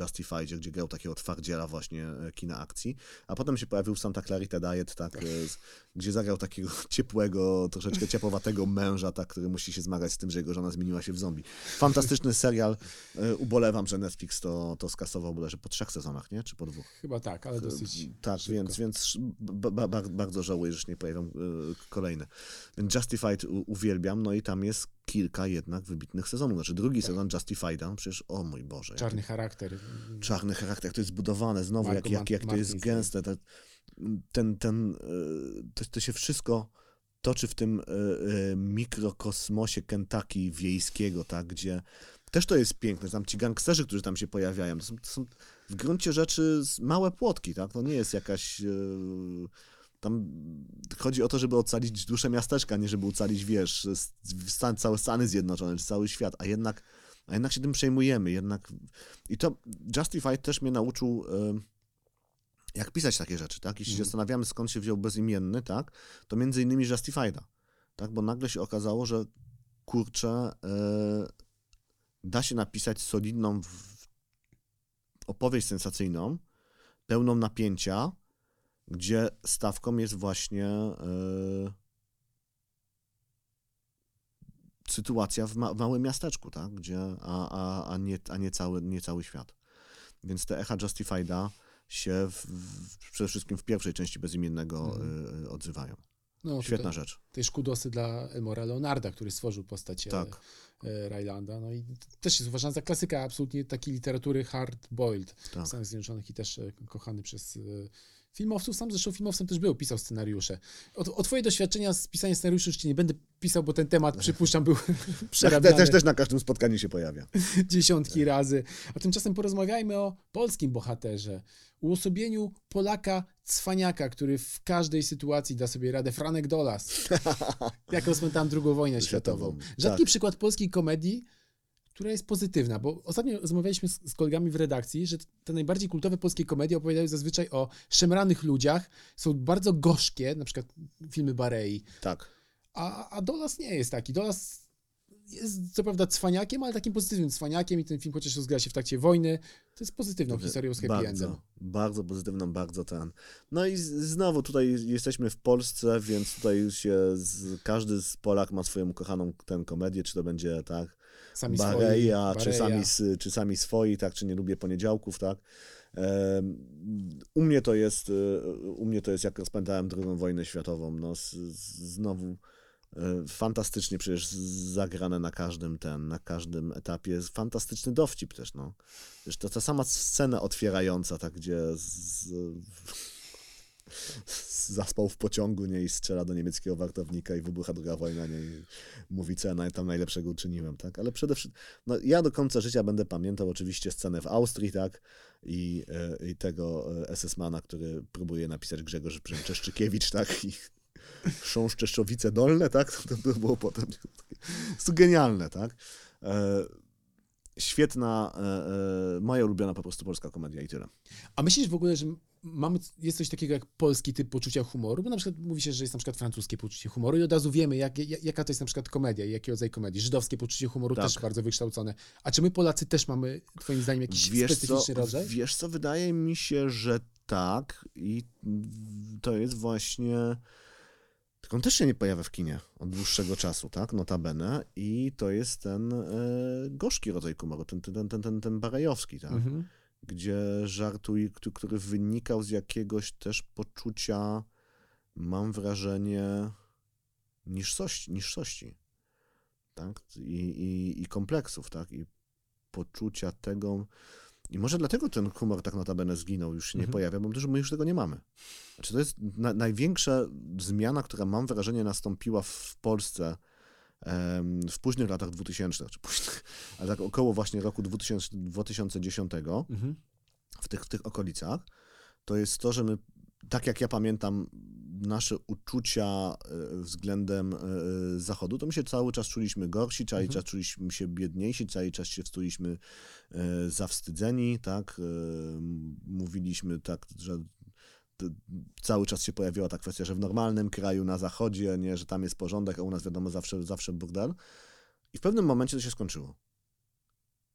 Justified, gdzie grał takiego twardziela właśnie e, kina akcji. A potem się pojawił Santa Clarita Diet, tak? e, gdzie zagrał takiego ciepłego, troszeczkę ciepłowatego męża, tak? Który musi się zmagać z tym, że jego żona zmieniła się w zombie. Fantastyczny serial. E, Ubolewam, że Netflix to, to skasował bodajże po trzech sezonach, nie? Czy po dwóch? Chyba tak, ale dosyć Tak, szybko. więc, więc ba, ba, ba- bardzo żałuję, że się nie pojawią kolejne. Justified uwielbiam, no i tam jest kilka jednak wybitnych sezonów. Znaczy drugi sezon Justified'a, no przecież, o mój Boże. Czarny charakter. czarny charakter, jak to jest zbudowane, znowu, jak, Marco jak, jak to jest gęste. te- ten, ten, y, to, to się wszystko toczy w tym y, y, mikrokosmosie Kentucky wiejskiego, tak, gdzie też to jest piękne. Tam ci gangsterzy, którzy tam się pojawiają, to są, to są w gruncie rzeczy małe płotki, tak? To nie jest jakaś. Tam chodzi o to, żeby ocalić duszę miasteczka, nie żeby ocalić, wiesz, stan, całe Stany Zjednoczone, czy cały świat, a jednak, a jednak się tym przejmujemy, jednak i to Justified też mnie nauczył, y, jak pisać takie rzeczy, tak? Jeśli się Mhm. zastanawiamy, skąd się wziął bezimienny, tak? To między innymi Justified'a, tak? Bo nagle się okazało, że kurczę, y, da się napisać solidną opowieść sensacyjną, pełną napięcia, gdzie stawką jest właśnie y, sytuacja w, ma- w małym miasteczku, tak? Gdzie, a, a, a, nie, a nie, cały, nie cały świat. Więc te echa Justified'a się w, w, przede wszystkim w pierwszej części bezimiennego Mhm. y, odzywają. No, Świetna tutaj, rzecz. Też kudosy dla Elmora Leonarda, który stworzył postać e, Tak. Rylanda. No i też jest uważany za klasyka absolutnie takiej literatury hard-boiled w Tak. Stanach Zjednoczonych i też kochany przez filmowców. Sam zresztą filmowcem też był, pisał scenariusze. O, o twoje doświadczenia z pisaniem scenariuszy już ci nie będę pisał, bo ten temat, przypuszczam, był Też, przerabiany też, też na każdym spotkaniu się pojawia. dziesiątki razy. A tymczasem porozmawiajmy o polskim bohaterze. Uosobieniu Polaka cwaniaka, który w każdej sytuacji da sobie radę. Franek Dolas. Jak rozpętałem drugą wojnę światową. Światową, Rzadki tak. przykład polskiej komedii, która jest pozytywna, bo ostatnio rozmawialiśmy z, z kolegami w redakcji, że te najbardziej kultowe polskie komedie opowiadają zazwyczaj o szemranych ludziach, są bardzo gorzkie, na przykład filmy Barei, Tak. a, a Dolas nie jest taki. Dolas jest co prawda cwaniakiem, ale takim pozytywnym cwaniakiem i ten film chociaż rozgrywa się w trakcie wojny, to jest pozytywną historią z happy bardzo, endem. Bardzo pozytywną, bardzo ten. No i znowu tutaj jesteśmy w Polsce, więc tutaj się z, każdy z Polak ma swoją ukochaną ten komedię, czy to będzie tak Sami Bareja, swoi, czy sami, czy sami swoi, tak, czy nie lubię poniedziałków, tak. U mnie to jest, e, u mnie to jest jak rozpętałem drugą wojnę światową, no z, znowu e, fantastycznie przecież zagrane na każdym ten, na każdym etapie, fantastyczny dowcip też, no. Wiesz, to ta sama scena otwierająca, tak, gdzie z, zaspał w pociągu, nie, i strzela do niemieckiego wartownika i wybucha druga wojna, nie, i mówi, co ja tam najlepszego uczyniłem, tak, ale przede wszystkim, no ja do końca życia będę pamiętał oczywiście scenę w Austrii, tak, i, e, i tego e, SS-mana, który próbuje napisać Grzegorz Brzęczeszczykiewicz, tak, i Chrząszczeszowice Dolne, tak, to, było potem, jest to genialne, tak, e, świetna, e, e, moja ulubiona po prostu polska komedia i tyle. A myślisz w ogóle, że mamy, jest coś takiego jak polski typ poczucia humoru? Bo na przykład mówi się, że jest na przykład francuskie poczucie humoru i od razu wiemy, jak, jak, jaka to jest na przykład komedia i jaki rodzaj komedii. Żydowskie poczucie humoru Tak. też bardzo wykształcone. A czy my Polacy też mamy, twoim zdaniem, jakiś Wiesz specyficzny co, rodzaj? Wiesz co, wydaje mi się, że tak i to jest właśnie... Tylko on też się nie pojawia w kinie od dłuższego czasu, tak, notabene i to jest ten e, gorzki rodzaj humoru, ten, ten, ten, ten, ten barejowski, tak, Mhm. gdzie żartuj, któ- który wynikał z jakiegoś też poczucia, mam wrażenie, niższości, niższości tak? I, i, i kompleksów, tak? I poczucia tego. I może dlatego ten humor tak notabene zginął, już się nie Mhm. pojawia, bo my już tego nie mamy. Znaczy to jest na, największa zmiana, która mam wrażenie nastąpiła w Polsce em, w późnych latach 2000, czy późnych, ale tak około właśnie roku 2000, 2010 Mhm. w tych, w tych okolicach, to jest to, że my, tak jak ja pamiętam, nasze uczucia e, względem e, Zachodu, to my się cały czas czuliśmy gorsi, cały Mhm. czas czuliśmy się biedniejsi, cały czas się czuliśmy e, zawstydzeni, tak, e, mówiliśmy tak, że cały czas się pojawiła ta kwestia, że w normalnym kraju na Zachodzie, nie, że tam jest porządek, a u nas wiadomo zawsze, zawsze burdel. I w pewnym momencie to się skończyło.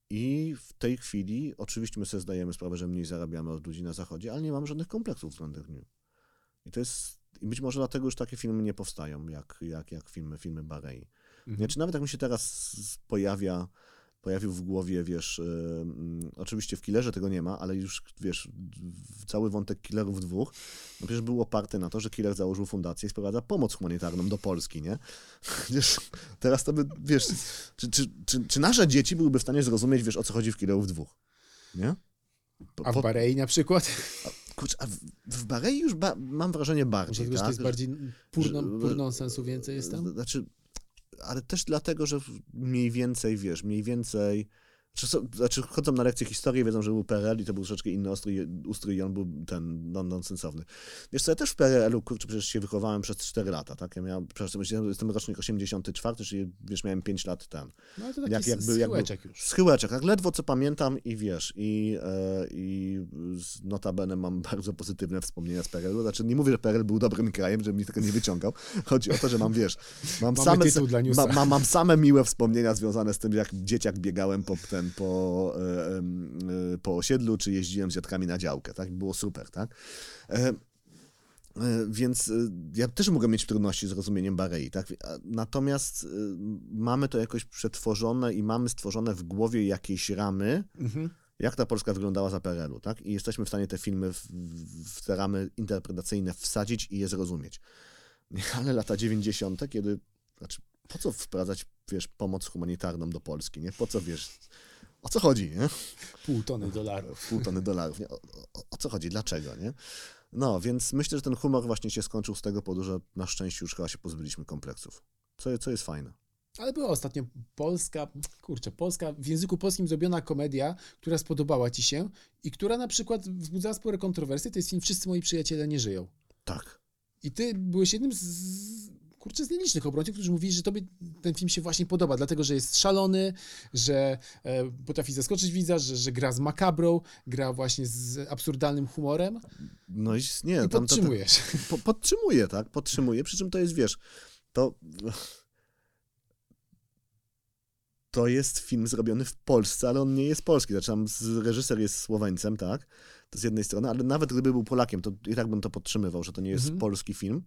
I w tej chwili, oczywiście my sobie zdajemy sprawę, że mniej zarabiamy od ludzi na zachodzie, ale nie mamy żadnych kompleksów względem nich. I to jest, i być może dlatego już takie filmy nie powstają, jak, jak, jak filmy, filmy Barei. Mhm. Znaczy, nawet jak mi się teraz pojawia, pojawił w głowie, wiesz, y, mm, oczywiście w Killerze tego nie ma, ale już, wiesz, cały wątek Killerów dwóch, no przecież był oparty na to, że Killer założył fundację i sprowadza pomoc humanitarną do Polski, nie? Wiesz, teraz to by, wiesz, czy, czy, czy, czy nasze dzieci byłyby w stanie zrozumieć, wiesz, o co chodzi w Killerów dwóch, nie? Po- A w po- Barei na przykład? Kurczę, a w, w Barei już ba, mam wrażenie Może bardziej, dlatego, że to tak? jest bardziej purną, że- purną sensu więcej jest tam? Znaczy, ale też dlatego, że mniej więcej, wiesz, mniej więcej... Czy są, znaczy chodzą na lekcje historii, wiedzą, że był PRL i to był troszeczkę inny ustrój, ustrój i on był ten non, nonsensowny. Wiesz co, ja też w PRL-u, kurczę, przecież się wychowałem przez 4 lata, tak? Ja miałem, przecież jestem rocznik 84, czyli wiesz, miałem 5 lat ten. No ale to taki jak- jak, jakby- jakby- schyłeczek już. Schyłeczek, tak ledwo co pamiętam i wiesz, i, e, i z notabene mam bardzo pozytywne wspomnienia z PRL-u. Znaczy nie mówię, że PRL był dobrym krajem, żeby mi tego nie wyciągał. Chodzi o to, że mam, wiesz, mam same, ma, ma, mam same miłe wspomnienia związane z tym, jak dzieciak biegałem po, ten, po, e, e, po osiedlu, czy jeździłem z dziadkami na działkę, tak? Było super, tak? E, Więc ja też mogę mieć trudności z rozumieniem Barei, tak? Natomiast mamy to jakoś przetworzone i mamy stworzone w głowie jakieś ramy, Mhm. jak ta Polska wyglądała za PRL-u, tak? I jesteśmy w stanie te filmy w, w te ramy interpretacyjne wsadzić i je zrozumieć. Ale lata 90., kiedy, znaczy, po co wprowadzać, wiesz, pomoc humanitarną do Polski, nie? Po co, wiesz, o co chodzi, nie? Pół tony dolarów. Pół tony dolarów, nie? O, o, o co chodzi, dlaczego, nie? No, więc myślę, że ten humor właśnie się skończył z tego powodu, że na szczęście już chyba się pozbyliśmy kompleksów. Co, co jest fajne. Ale była ostatnio polska, kurczę, polska, w języku polskim zrobiona komedia, która spodobała ci się i która na przykład wzbudzała spore kontrowersje, to jest film Wszyscy moi przyjaciele nie żyją. Tak. I ty byłeś jednym z, z kurczę, z nielicznych obrońców, którzy mówili, że tobie ten film się właśnie podoba, dlatego, że jest szalony, że e, potrafi zaskoczyć widza, że, że gra z makabrą, gra właśnie z absurdalnym humorem No i nie, i tam to, to, podtrzymujesz. po, podtrzymuje, tak? Podtrzymuje, przy czym to jest, wiesz, to to jest film zrobiony w Polsce, ale on nie jest polski. Znaczy tam reżyser jest Słoweńcem, tak? To z jednej strony, ale nawet gdyby był Polakiem, to i tak bym to podtrzymywał, że to nie jest Mhm. polski film.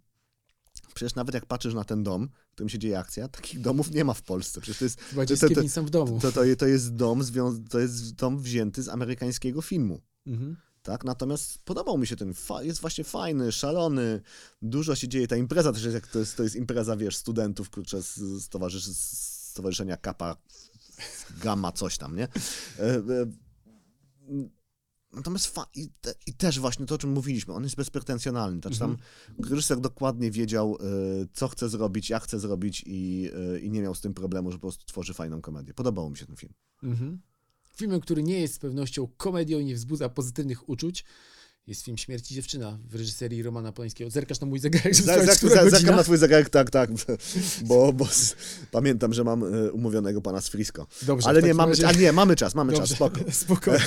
Przecież nawet jak patrzysz na ten dom, w którym się dzieje akcja, takich domów nie ma w Polsce. Przecież to jest, Chyba to, to, to, w domu. to, to, to jest dom, to jest dom wzięty z amerykańskiego filmu. Mhm. Tak? Natomiast podobał mi się ten, jest właśnie fajny, szalony, dużo się dzieje. Ta impreza też jest, jak to jest, to jest impreza, wiesz, studentów, kurczę, z, z, towarzysz, z Stowarzyszenia Kappa, Gamma, coś tam, nie? Natomiast i, te, i też właśnie to, o czym mówiliśmy, on jest bezpretensjonalny. Znaczy tam reżyser dokładnie wiedział, e, co chce zrobić, jak chce zrobić i, e, i nie miał z tym problemu, że po prostu tworzy fajną komedię. Podobał mi się ten film. Mhm. Filmem, który nie jest z pewnością komedią i nie wzbudza pozytywnych uczuć, jest film Śmierci dziewczyna w reżyserii Romana Polańskiego. Zerkasz na mój zegarek, żeby Za- za-? Zerkam na twój zegarek, tak, tak, bo, bo s- pamiętam, że mam e, umówionego pana z Frisco. Dobrze, Ale nie, mamy, razie- a nie, mamy czas, mamy Dobrze, czas, spoko. Spokojnie.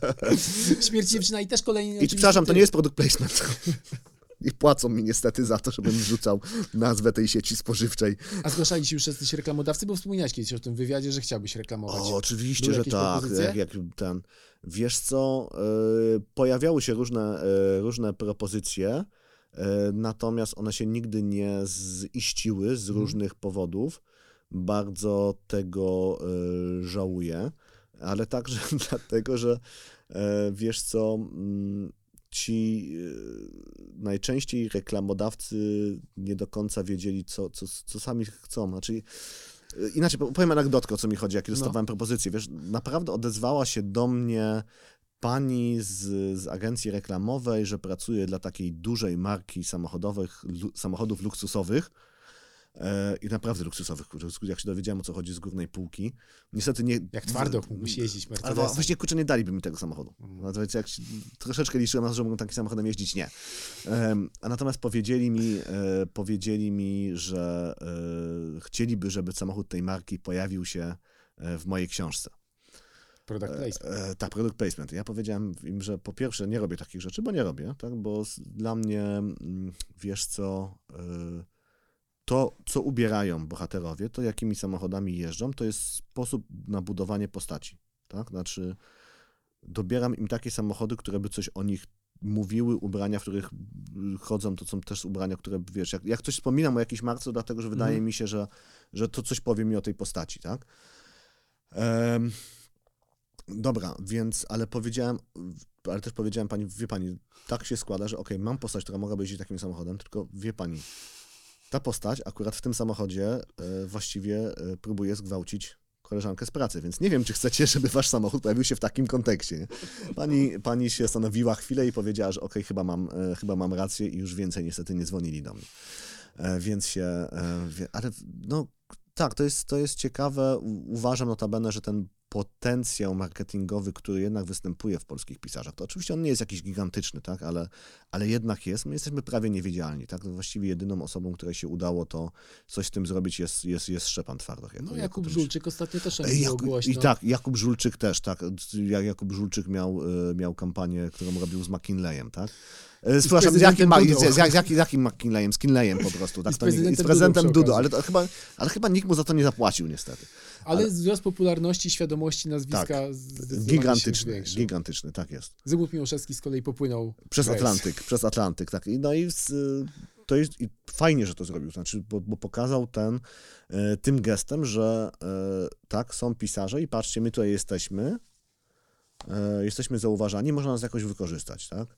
Śmierci dziewczyna i też kolejny... I przepraszam, to nie jest product placement. I płacą mi niestety za to, żebym wrzucał nazwę tej sieci spożywczej. A zgłaszali się już jacyś reklamodawcy, bo wspominałeś kiedyś o tym wywiadzie, że chciałbyś reklamować. O, oczywiście, Były że tak. propozycje? Jak, jak ten. Wiesz co, e, pojawiały się różne, e, różne propozycje, e, natomiast one się nigdy nie ziściły z Mhm. różnych powodów. Bardzo tego żałuję, ale także dlatego, że wiesz co, mm, ci e, najczęściej reklamodawcy nie do końca wiedzieli, co, co, co sami chcą. Znaczy, e, inaczej, po- powiem anegdotkę, o co mi chodzi, jak dostawałem propozycję. Wiesz, naprawdę odezwała się do mnie pani z, z agencji reklamowej, że pracuje dla takiej dużej marki samochodowych, lu, samochodów luksusowych. E, I naprawdę luksusowych, kurczę, jak się dowiedziałem, o co chodzi z górnej półki. Niestety nie... Jak twardo mógłbyś jeździć Ale właściwie, kurczę, nie daliby mi tego samochodu. Mhm. Natomiast jak się- troszeczkę liczyłem na to, że mógł takim samochodem jeździć, nie. A natomiast powiedzieli mi, e, powiedzieli mi, że e, chcieliby, żeby samochód tej marki pojawił się e, w mojej książce. Product placement. E, tak, product placement. Ja powiedziałem im, że po pierwsze nie robię takich rzeczy, bo nie robię, tak? bo dla mnie, mm, wiesz co, e, to, co ubierają bohaterowie, to jakimi samochodami jeżdżą, to jest sposób na budowanie postaci. Tak? Znaczy, dobieram im takie samochody, które by coś o nich mówiły, ubrania, w których chodzą, to są też ubrania, które, wiesz, jak, jak coś wspominam o jakiejś marce, dlatego, że wydaje Mhm. mi się, że, że to coś powie mi o tej postaci, tak? Em, dobra, więc, ale powiedziałem, ale też powiedziałem pani, wie pani, tak się składa, że okej, mam postać, która mogłaby jeździć takim samochodem, tylko wie pani, ta postać akurat w tym samochodzie e, właściwie e, próbuje zgwałcić koleżankę z pracy, więc nie wiem, czy chcecie, żeby wasz samochód pojawił się w takim kontekście. Pani, pani się zastanowiła chwilę i powiedziała, że okej, chyba, mam, e, chyba mam rację i już więcej niestety nie dzwonili do mnie. Więc się, ale no tak, to jest, to jest ciekawe. Uważam notabene, że ten potencjał marketingowy, który jednak występuje w polskich pisarzach, to oczywiście on nie jest jakiś gigantyczny, tak, ale, ale jednak jest. My jesteśmy prawie niewidzialni, tak. Właściwie jedyną osobą, której się udało to coś z tym zrobić jest, jest, jest Szczepan Twardoch. jako- No jako Jakub ten- Żulczyk ostatnio też Ej, nim było głośno. I tak, Jakub Żulczyk też, tak. Jak Jakub Żulczyk miał, e, miał kampanię, którą robił z McKinleyem, tak? E, Przepraszam, z jakim, prezydentem ma, z, z, jak, jakim McKinleyem? Z Kinleyem po prostu, tak? z nie- I z prezydentem prezydentem Dudą przy Dudą, ale, to chyba, ale chyba nikt mu za to nie zapłacił niestety. Ale wzrost popularności, świadomości nazwiska Tak. Gigantyczny, gigantyczny, tak jest. Zygmunt Miłoszewski z kolei popłynął Przez. Atlantyk, przez Atlantyk, tak. I, no i z, to jest i fajnie, że to zrobił, znaczy, bo, bo pokazał ten, e, tym gestem, że e, tak, są pisarze i patrzcie, my tutaj jesteśmy, jesteśmy zauważani, można nas jakoś wykorzystać, tak?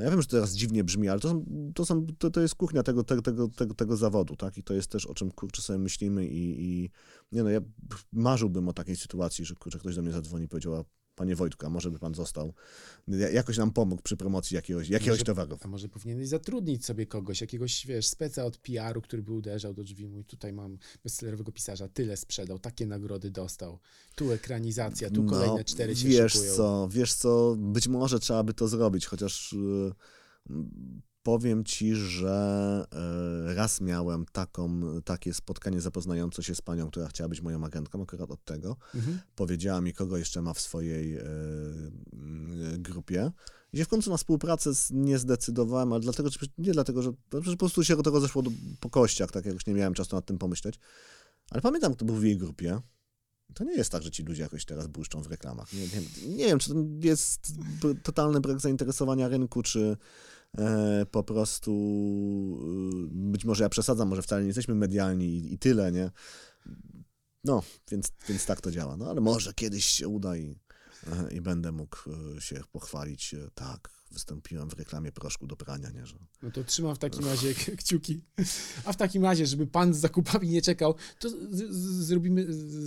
Ja wiem, że to teraz dziwnie brzmi, ale to, są, to, są, to, to jest kuchnia tego, tego, tego, tego, tego zawodu, tak? I to jest też o czym kurczę sobie myślimy i, i nie no, ja marzyłbym o takiej sytuacji, że kurczę, ktoś do mnie zadzwoni i powiedział, "A, panie Wojtku, a może by pan został, ja- jakoś nam pomógł przy promocji jakiegoś, jakiegoś Może- towaru. A może powinieneś zatrudnić sobie kogoś, jakiegoś, wiesz, speca od PR-u, który by uderzał do drzwi, mój tutaj mam bestsellerowego pisarza, tyle sprzedał, takie nagrody dostał, tu ekranizacja, tu kolejne cztery się No, wiesz szykują. co, wiesz co, być może trzeba by to zrobić, chociaż y, powiem ci, że y, raz miałem taką, takie spotkanie zapoznające się z panią, która chciała być moją agentką, akurat od tego. Mhm. Powiedziała mi, kogo jeszcze ma w swojej y, grupie. I się w końcu na współpracę nie zdecydowałem, ale dlatego, nie dlatego, że to po prostu się do tego zeszło do, po kościach, tak jakoś nie miałem czasu nad tym pomyśleć. Ale pamiętam, kto był w jej grupie. To nie jest tak, że ci ludzie jakoś teraz błyszczą w reklamach. Nie, nie, nie wiem, czy to jest totalny brak zainteresowania rynku, czy e, po prostu e, być może ja przesadzam, może wcale nie jesteśmy medialni i, i tyle, nie? No, więc, więc tak to działa. No ale może kiedyś się uda i, e, i będę mógł e, się pochwalić, e, tak, wystąpiłem w reklamie proszku do prania, nie? Że... No to trzymam w takim razie kciuki. A w takim razie, żeby pan z zakupami nie czekał, to zrobimy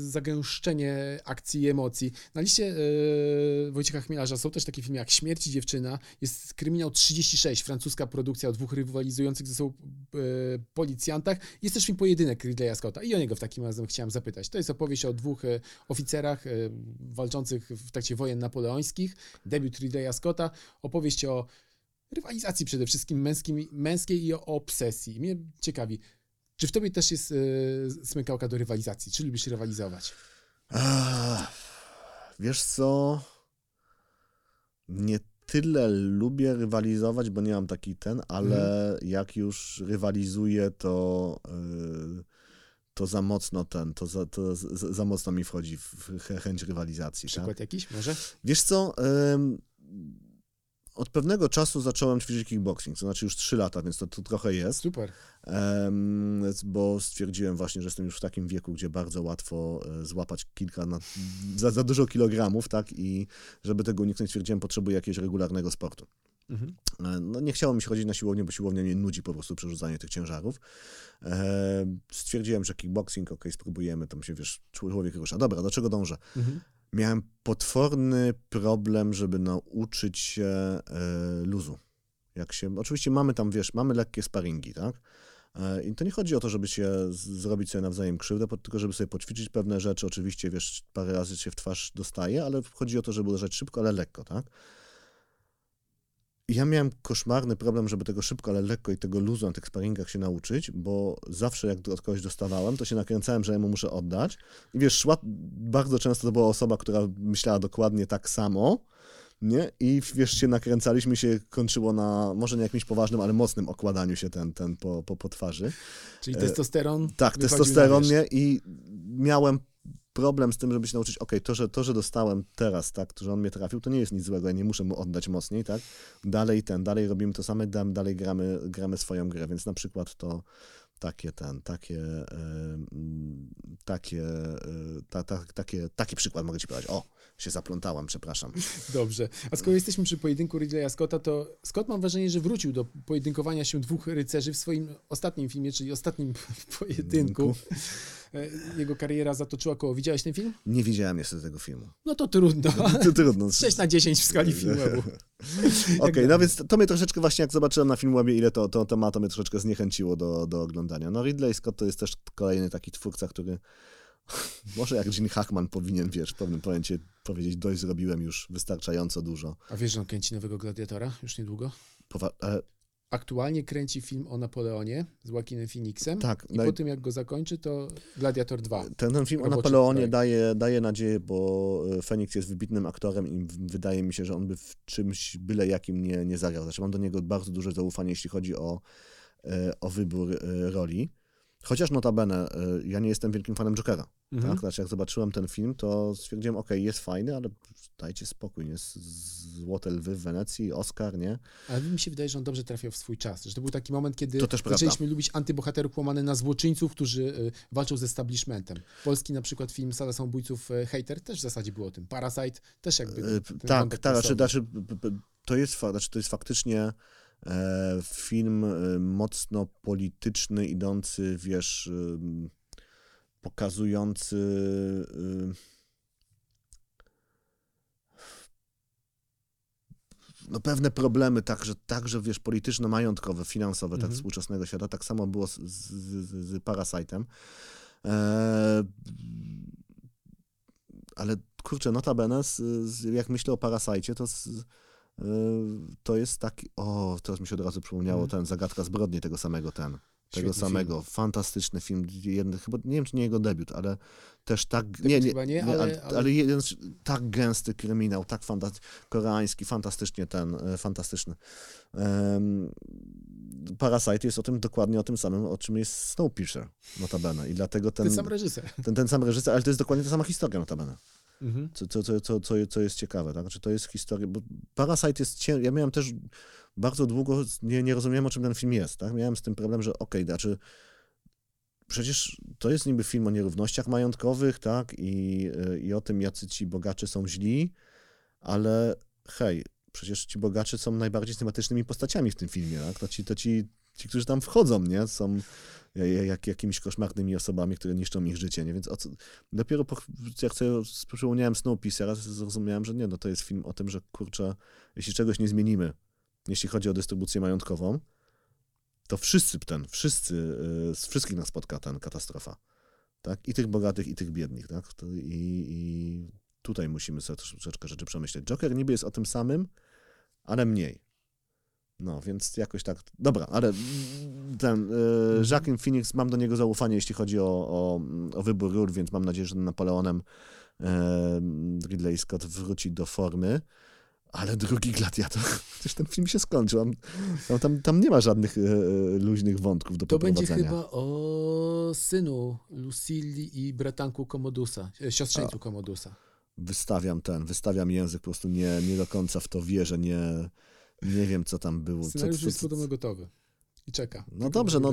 zagęszczenie akcji i emocji. Na liście yy, Wojciecha Chmielarza są też takie filmy jak Śmierć i dziewczyna, jest Kryminał 36, francuska produkcja o dwóch rywalizujących ze sobą yy, policjantach. Jest też film Pojedynek Ridleya Scotta i o niego w takim razie chciałem zapytać. To jest opowieść o dwóch yy, oficerach walczących w trakcie wojen napoleońskich, debiut Ridleya Scotta, opowieść o rywalizacji przede wszystkim męskim, męskiej i o obsesji. Mnie ciekawi, czy w tobie też jest yy, smykałka do rywalizacji? Czy lubisz rywalizować? wiesz co? Nie tyle lubię rywalizować, bo nie mam taki ten, ale mhm. jak już rywalizuję, to, yy, to za mocno ten, to za, to za, za mocno mi wchodzi w chęć rywalizacji. Przykład tak? jakiś może? Wiesz co? Yy, od pewnego czasu zacząłem ćwiczyć kickboxing, to znaczy już 3 lata, więc to, to trochę jest. Super. Um, bo stwierdziłem właśnie, że jestem już w takim wieku, gdzie bardzo łatwo e, złapać kilka, na, za, za dużo kilogramów, tak? I żeby tego uniknąć, stwierdziłem, potrzebuję jakiegoś regularnego sportu. Mhm. E, no, nie chciało mi się chodzić na siłownię, bo siłownia mnie nudzi po prostu przerzucanie tych ciężarów. E, stwierdziłem, że kickboxing, ok, spróbujemy, tam się, wiesz, człowiek rusza. Dobra, do czego dążę? Mhm miałem potworny problem, żeby nauczyć się e, luzu. Jak się, oczywiście mamy tam, wiesz, mamy lekkie sparingi, tak? E, I to nie chodzi o to, żeby się zrobić sobie nawzajem krzywdę, tylko żeby sobie poćwiczyć pewne rzeczy. Oczywiście, wiesz, parę razy się w twarz dostaje, ale chodzi o to, żeby uderzać szybko, ale lekko, tak? Ja miałem koszmarny problem, żeby tego szybko, ale lekko i tego luzu na tych sparingach się nauczyć, bo zawsze jak od kogoś dostawałem, to się nakręcałem, że ja mu muszę oddać. I wiesz, szła, bardzo często to była osoba, która myślała dokładnie tak samo, nie? I wiesz, się nakręcaliśmy, się kończyło na może nie jakimś poważnym, ale mocnym okładaniu się ten, ten po, po, po twarzy. Czyli testosteron? E, tak, testosteron, nie? I miałem problem z tym, żeby się nauczyć, ok, to że, to, że dostałem teraz, tak, to, że on mnie trafił, to nie jest nic złego, ja nie muszę mu oddać mocniej, tak, dalej ten, dalej robimy to samo, dalej gramy, gramy swoją grę, więc na przykład to takie ten, takie, takie, e, ta, ta, takie, taki przykład mogę ci podać. O, się zaplątałem, przepraszam. Dobrze. A skoro jesteśmy przy pojedynku Ridleya Scotta, to Scott mam wrażenie, że wrócił do pojedynkowania się dwóch rycerzy w swoim ostatnim filmie, czyli ostatnim pojedynku. E, jego kariera zatoczyła koło. Widziałeś ten film? Nie widziałem jeszcze tego filmu. No to trudno. To trudno. 6 na 10 w skali filmowej. Okej, okay, no więc to mnie troszeczkę właśnie, jak zobaczyłem na Filmwebie, ile to, to, to ma, to mnie troszeczkę zniechęciło do, do oglądania. No Ridley Scott to jest też kolejny taki twórca, który może jak Gene Hackman powinien, wiesz, w pewnym momencie powiedzieć, dość zrobiłem już wystarczająco dużo. A wiesz, że on kręci nowego Gladiatora już niedługo? Powa ale aktualnie kręci film o Napoleonie z Joaquinem Phoenixem. Tak. I po tym, jak go zakończy, to Gladiator 2. Ten, ten film o Napoleonie daje, daje nadzieję, bo e, Phoenix jest wybitnym aktorem i wydaje mi się, że on by w czymś byle jakim nie, nie zagrał. Znaczy mam do niego bardzo duże zaufanie, jeśli chodzi o, e, o wybór e, roli. Chociaż notabene, ja nie jestem wielkim fanem Jokera. Mhm. Tak? Znaczy, jak zobaczyłem ten film, to stwierdziłem, ok, jest fajny, ale dajcie spokój, nie? Złote lwy w Wenecji, Oscar, nie? Ale mi się wydaje, że on dobrze trafiał w swój czas, że to był taki moment, kiedy zaczęliśmy prawda. lubić antybohaterów łamane na złoczyńców, którzy y, walczą z establishmentem. Polski na przykład film Sala Samobójców y, Hater też w zasadzie było o tym. Parasite też jakby y, Tak, tak, znaczy, znaczy, to jest, znaczy, to jest faktycznie e, film mocno polityczny, idący, wiesz, pokazujący no, pewne problemy, także, także wiesz, polityczno-majątkowe, finansowe tak mhm. tak współczesnego świata. Tak samo było z, z, z Parasite'em. E, ale kurczę, notabene, z, z, jak myślę o Parasite, to z, e, to jest taki, o, teraz mi się od razu przypomniało mhm. ten, zagadka zbrodni tego samego ten. Tego Świetny samego. Fantastyczny film. Jeden, chyba, nie wiem, czy nie jego debiut, ale też tak... Debiut chyba nie, ale- ale, ale- ale jeden tak gęsty kryminał, tak fantastyczny, koreański, fantastycznie ten, e, fantastyczny. Um, Parasite jest o tym, dokładnie o tym samym, o czym jest Snowpiercer, notabene. I dlatego ten, Ten sam reżyser. ten, ten sam reżyser, ale to jest dokładnie ta sama historia, notabene. Mhm. Co, co, co, co, co, co jest ciekawe, tak? Znaczy, to jest historia, bo Parasite jest. Ja miałem też bardzo długo, nie, nie rozumiałem, o czym ten film jest, tak? Miałem z tym problem, że okej, znaczy przecież to jest niby film o nierównościach majątkowych, tak? I, I o tym, jacy ci bogacze są źli, ale hej, przecież ci bogacze są najbardziej sympatycznymi postaciami w tym filmie, tak? To ci, to ci, ci którzy tam wchodzą, nie? Są ja- ja- jak, jakimiś koszmarnymi osobami, które niszczą ich życie, nie? Więc co, dopiero po, jak sobie przypomniałem Snowpiercera, zrozumiałem, że nie, no to jest film o tym, że kurczę, jeśli czegoś nie zmienimy, jeśli chodzi o dystrybucję majątkową, to wszyscy ten, wszyscy, y, z wszystkich nas spotka ten katastrofa. Tak? I tych bogatych, i tych biednych. Tak? I, I tutaj musimy sobie troszeczkę rzeczy przemyśleć. Joker niby jest o tym samym, ale mniej. No, więc jakoś tak. Dobra, ale ten y, Joaquin Phoenix, mam do niego zaufanie, jeśli chodzi o, o, o wybór ról, więc mam nadzieję, że Napoleonem e, Ridley Scott wróci do formy. Ale drugi gladiator, przecież ten film się skończył. Tam, tam- tam, tam nie ma żadnych e, e, luźnych wątków do To będzie poprowadzenia. chyba o synu Lucilli i bratanku Komodusa, e, siostrzeńcu Komodusa. Wystawiam ten, wystawiam język, po prostu nie, nie do końca w to wierzę, nie, nie wiem, co tam było. Co, Scenariusz co, jest co, podobno gotowy. I czeka. No dobrze, no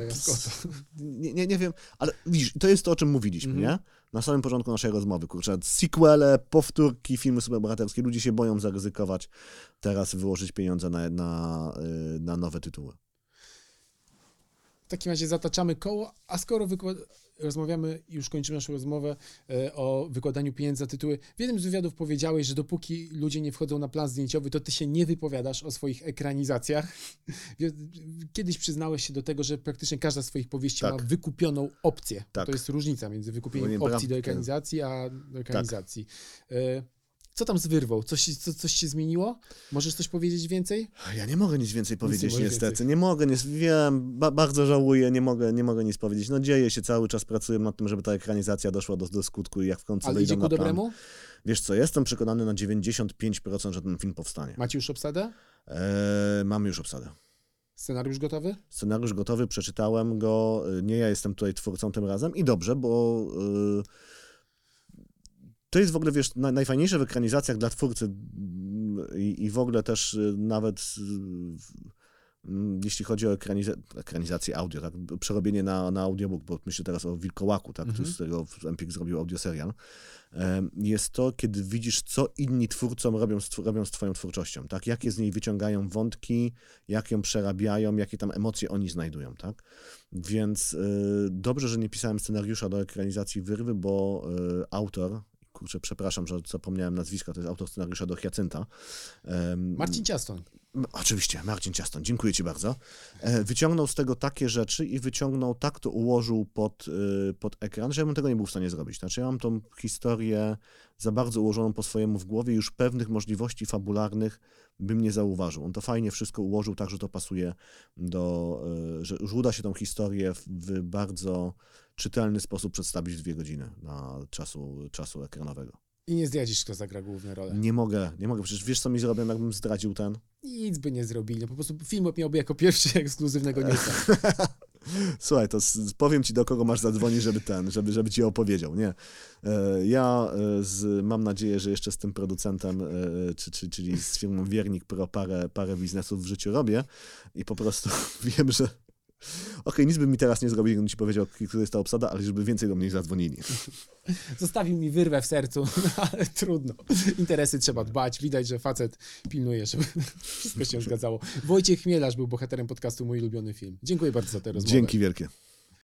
nie, nie, nie wiem, ale widzisz, to jest to, o czym mówiliśmy, Mhm. nie? Na samym początku naszej rozmowy, kurczę, sequele, powtórki, filmy superbohaterskie, ludzie się boją zaryzykować, teraz wyłożyć pieniądze na, na, y, na nowe tytuły. W takim razie zataczamy koło, a skoro rozmawiamy, już kończymy naszą rozmowę e, o wykładaniu pieniędzy za tytuły. W jednym z wywiadów powiedziałeś, że dopóki ludzie nie wchodzą na plan zdjęciowy, to ty się nie wypowiadasz o swoich ekranizacjach. Wie- Kiedyś przyznałeś się do tego, że praktycznie każda z swoich powieści Tak. ma wykupioną opcję. Tak. To jest różnica między wykupieniem nie opcji do ekranizacji, a do ekranizacji. E, Co tam z wyrwą? Coś, co, coś się zmieniło? Możesz coś powiedzieć więcej? Ja nie mogę nic więcej powiedzieć, możesz niestety. więcej. Nie mogę, nie, wiem, ba, bardzo żałuję, nie mogę, nie mogę nic powiedzieć. No dzieje się, cały czas pracuję nad tym, żeby ta ekranizacja doszła do, do skutku i jak w końcu Ale wyjdą idzie na ku plan. dobremu? Wiesz co, jestem przekonany na 95%, że ten film powstanie. Macie już obsadę? Eee, mamy już obsadę. Scenariusz gotowy? Scenariusz gotowy, przeczytałem go. y, Nie ja jestem tutaj twórcą tym razem i dobrze, bo y, to jest w ogóle, wiesz, na, najfajniejsze w ekranizacjach dla twórcy mm, i, i w ogóle też y, nawet y, mm, jeśli chodzi o ekraniza ekranizację audio, tak, przerobienie na, na audiobook, bo myślę teraz o Wilkołaku, tak, Mhm. z którego Empik zrobił audioserial, jest to, kiedy widzisz, co inni twórcom robią z, robią z twoją twórczością, tak, jakie z niej wyciągają wątki, jak ją przerabiają, jakie tam emocje oni znajdują, tak? Więc y, dobrze, że nie pisałem scenariusza do ekranizacji Wyrwy, bo autor, kurczę, przepraszam, że zapomniałem nazwiska, to jest autor scenariusza do Hiacynta. Marcin Ciastoń. Oczywiście, Marcin Ciaston, dziękuję Ci bardzo. E, Wyciągnął z tego takie rzeczy i wyciągnął, tak to ułożył pod, y, pod ekran, że ja bym tego nie był w stanie zrobić. Znaczy ja mam tą historię za bardzo ułożoną po swojemu w głowie, już pewnych możliwości fabularnych bym nie zauważył. On to fajnie wszystko ułożył tak, że to pasuje do, y, że już uda się tą historię w bardzo czytelny sposób przedstawić dwie godziny na czasu, czasu ekranowego. I nie zdradzisz, kto zagra główne role. Nie mogę, nie mogę, przecież wiesz co mi zrobią, jakbym zdradził ten? Nic by nie zrobili. No po prostu film miałby jako pierwszy ekskluzywnego newsa. Słuchaj, to powiem ci, do kogo masz zadzwonić, żeby ten, żeby, żeby ci opowiedział, nie? E, Ja e, z, mam nadzieję, że jeszcze z tym producentem, e, czy, czy, czyli z firmą Wiernik Pro parę, parę biznesów w życiu robię i po prostu wiem, że okej, nic by mi teraz nie zrobił, gdybym ci powiedział, która jest ta obsada, ale żeby więcej do mnie zadzwonili. Zostawił mi wyrwę w sercu, no, ale trudno. Interesy trzeba dbać. Widać, że facet pilnuje, żeby wszystko się zgadzało. Wojciech Chmielarz był bohaterem podcastu Mój ulubiony film. Dziękuję bardzo za tę rozmowę. Dzięki wielkie.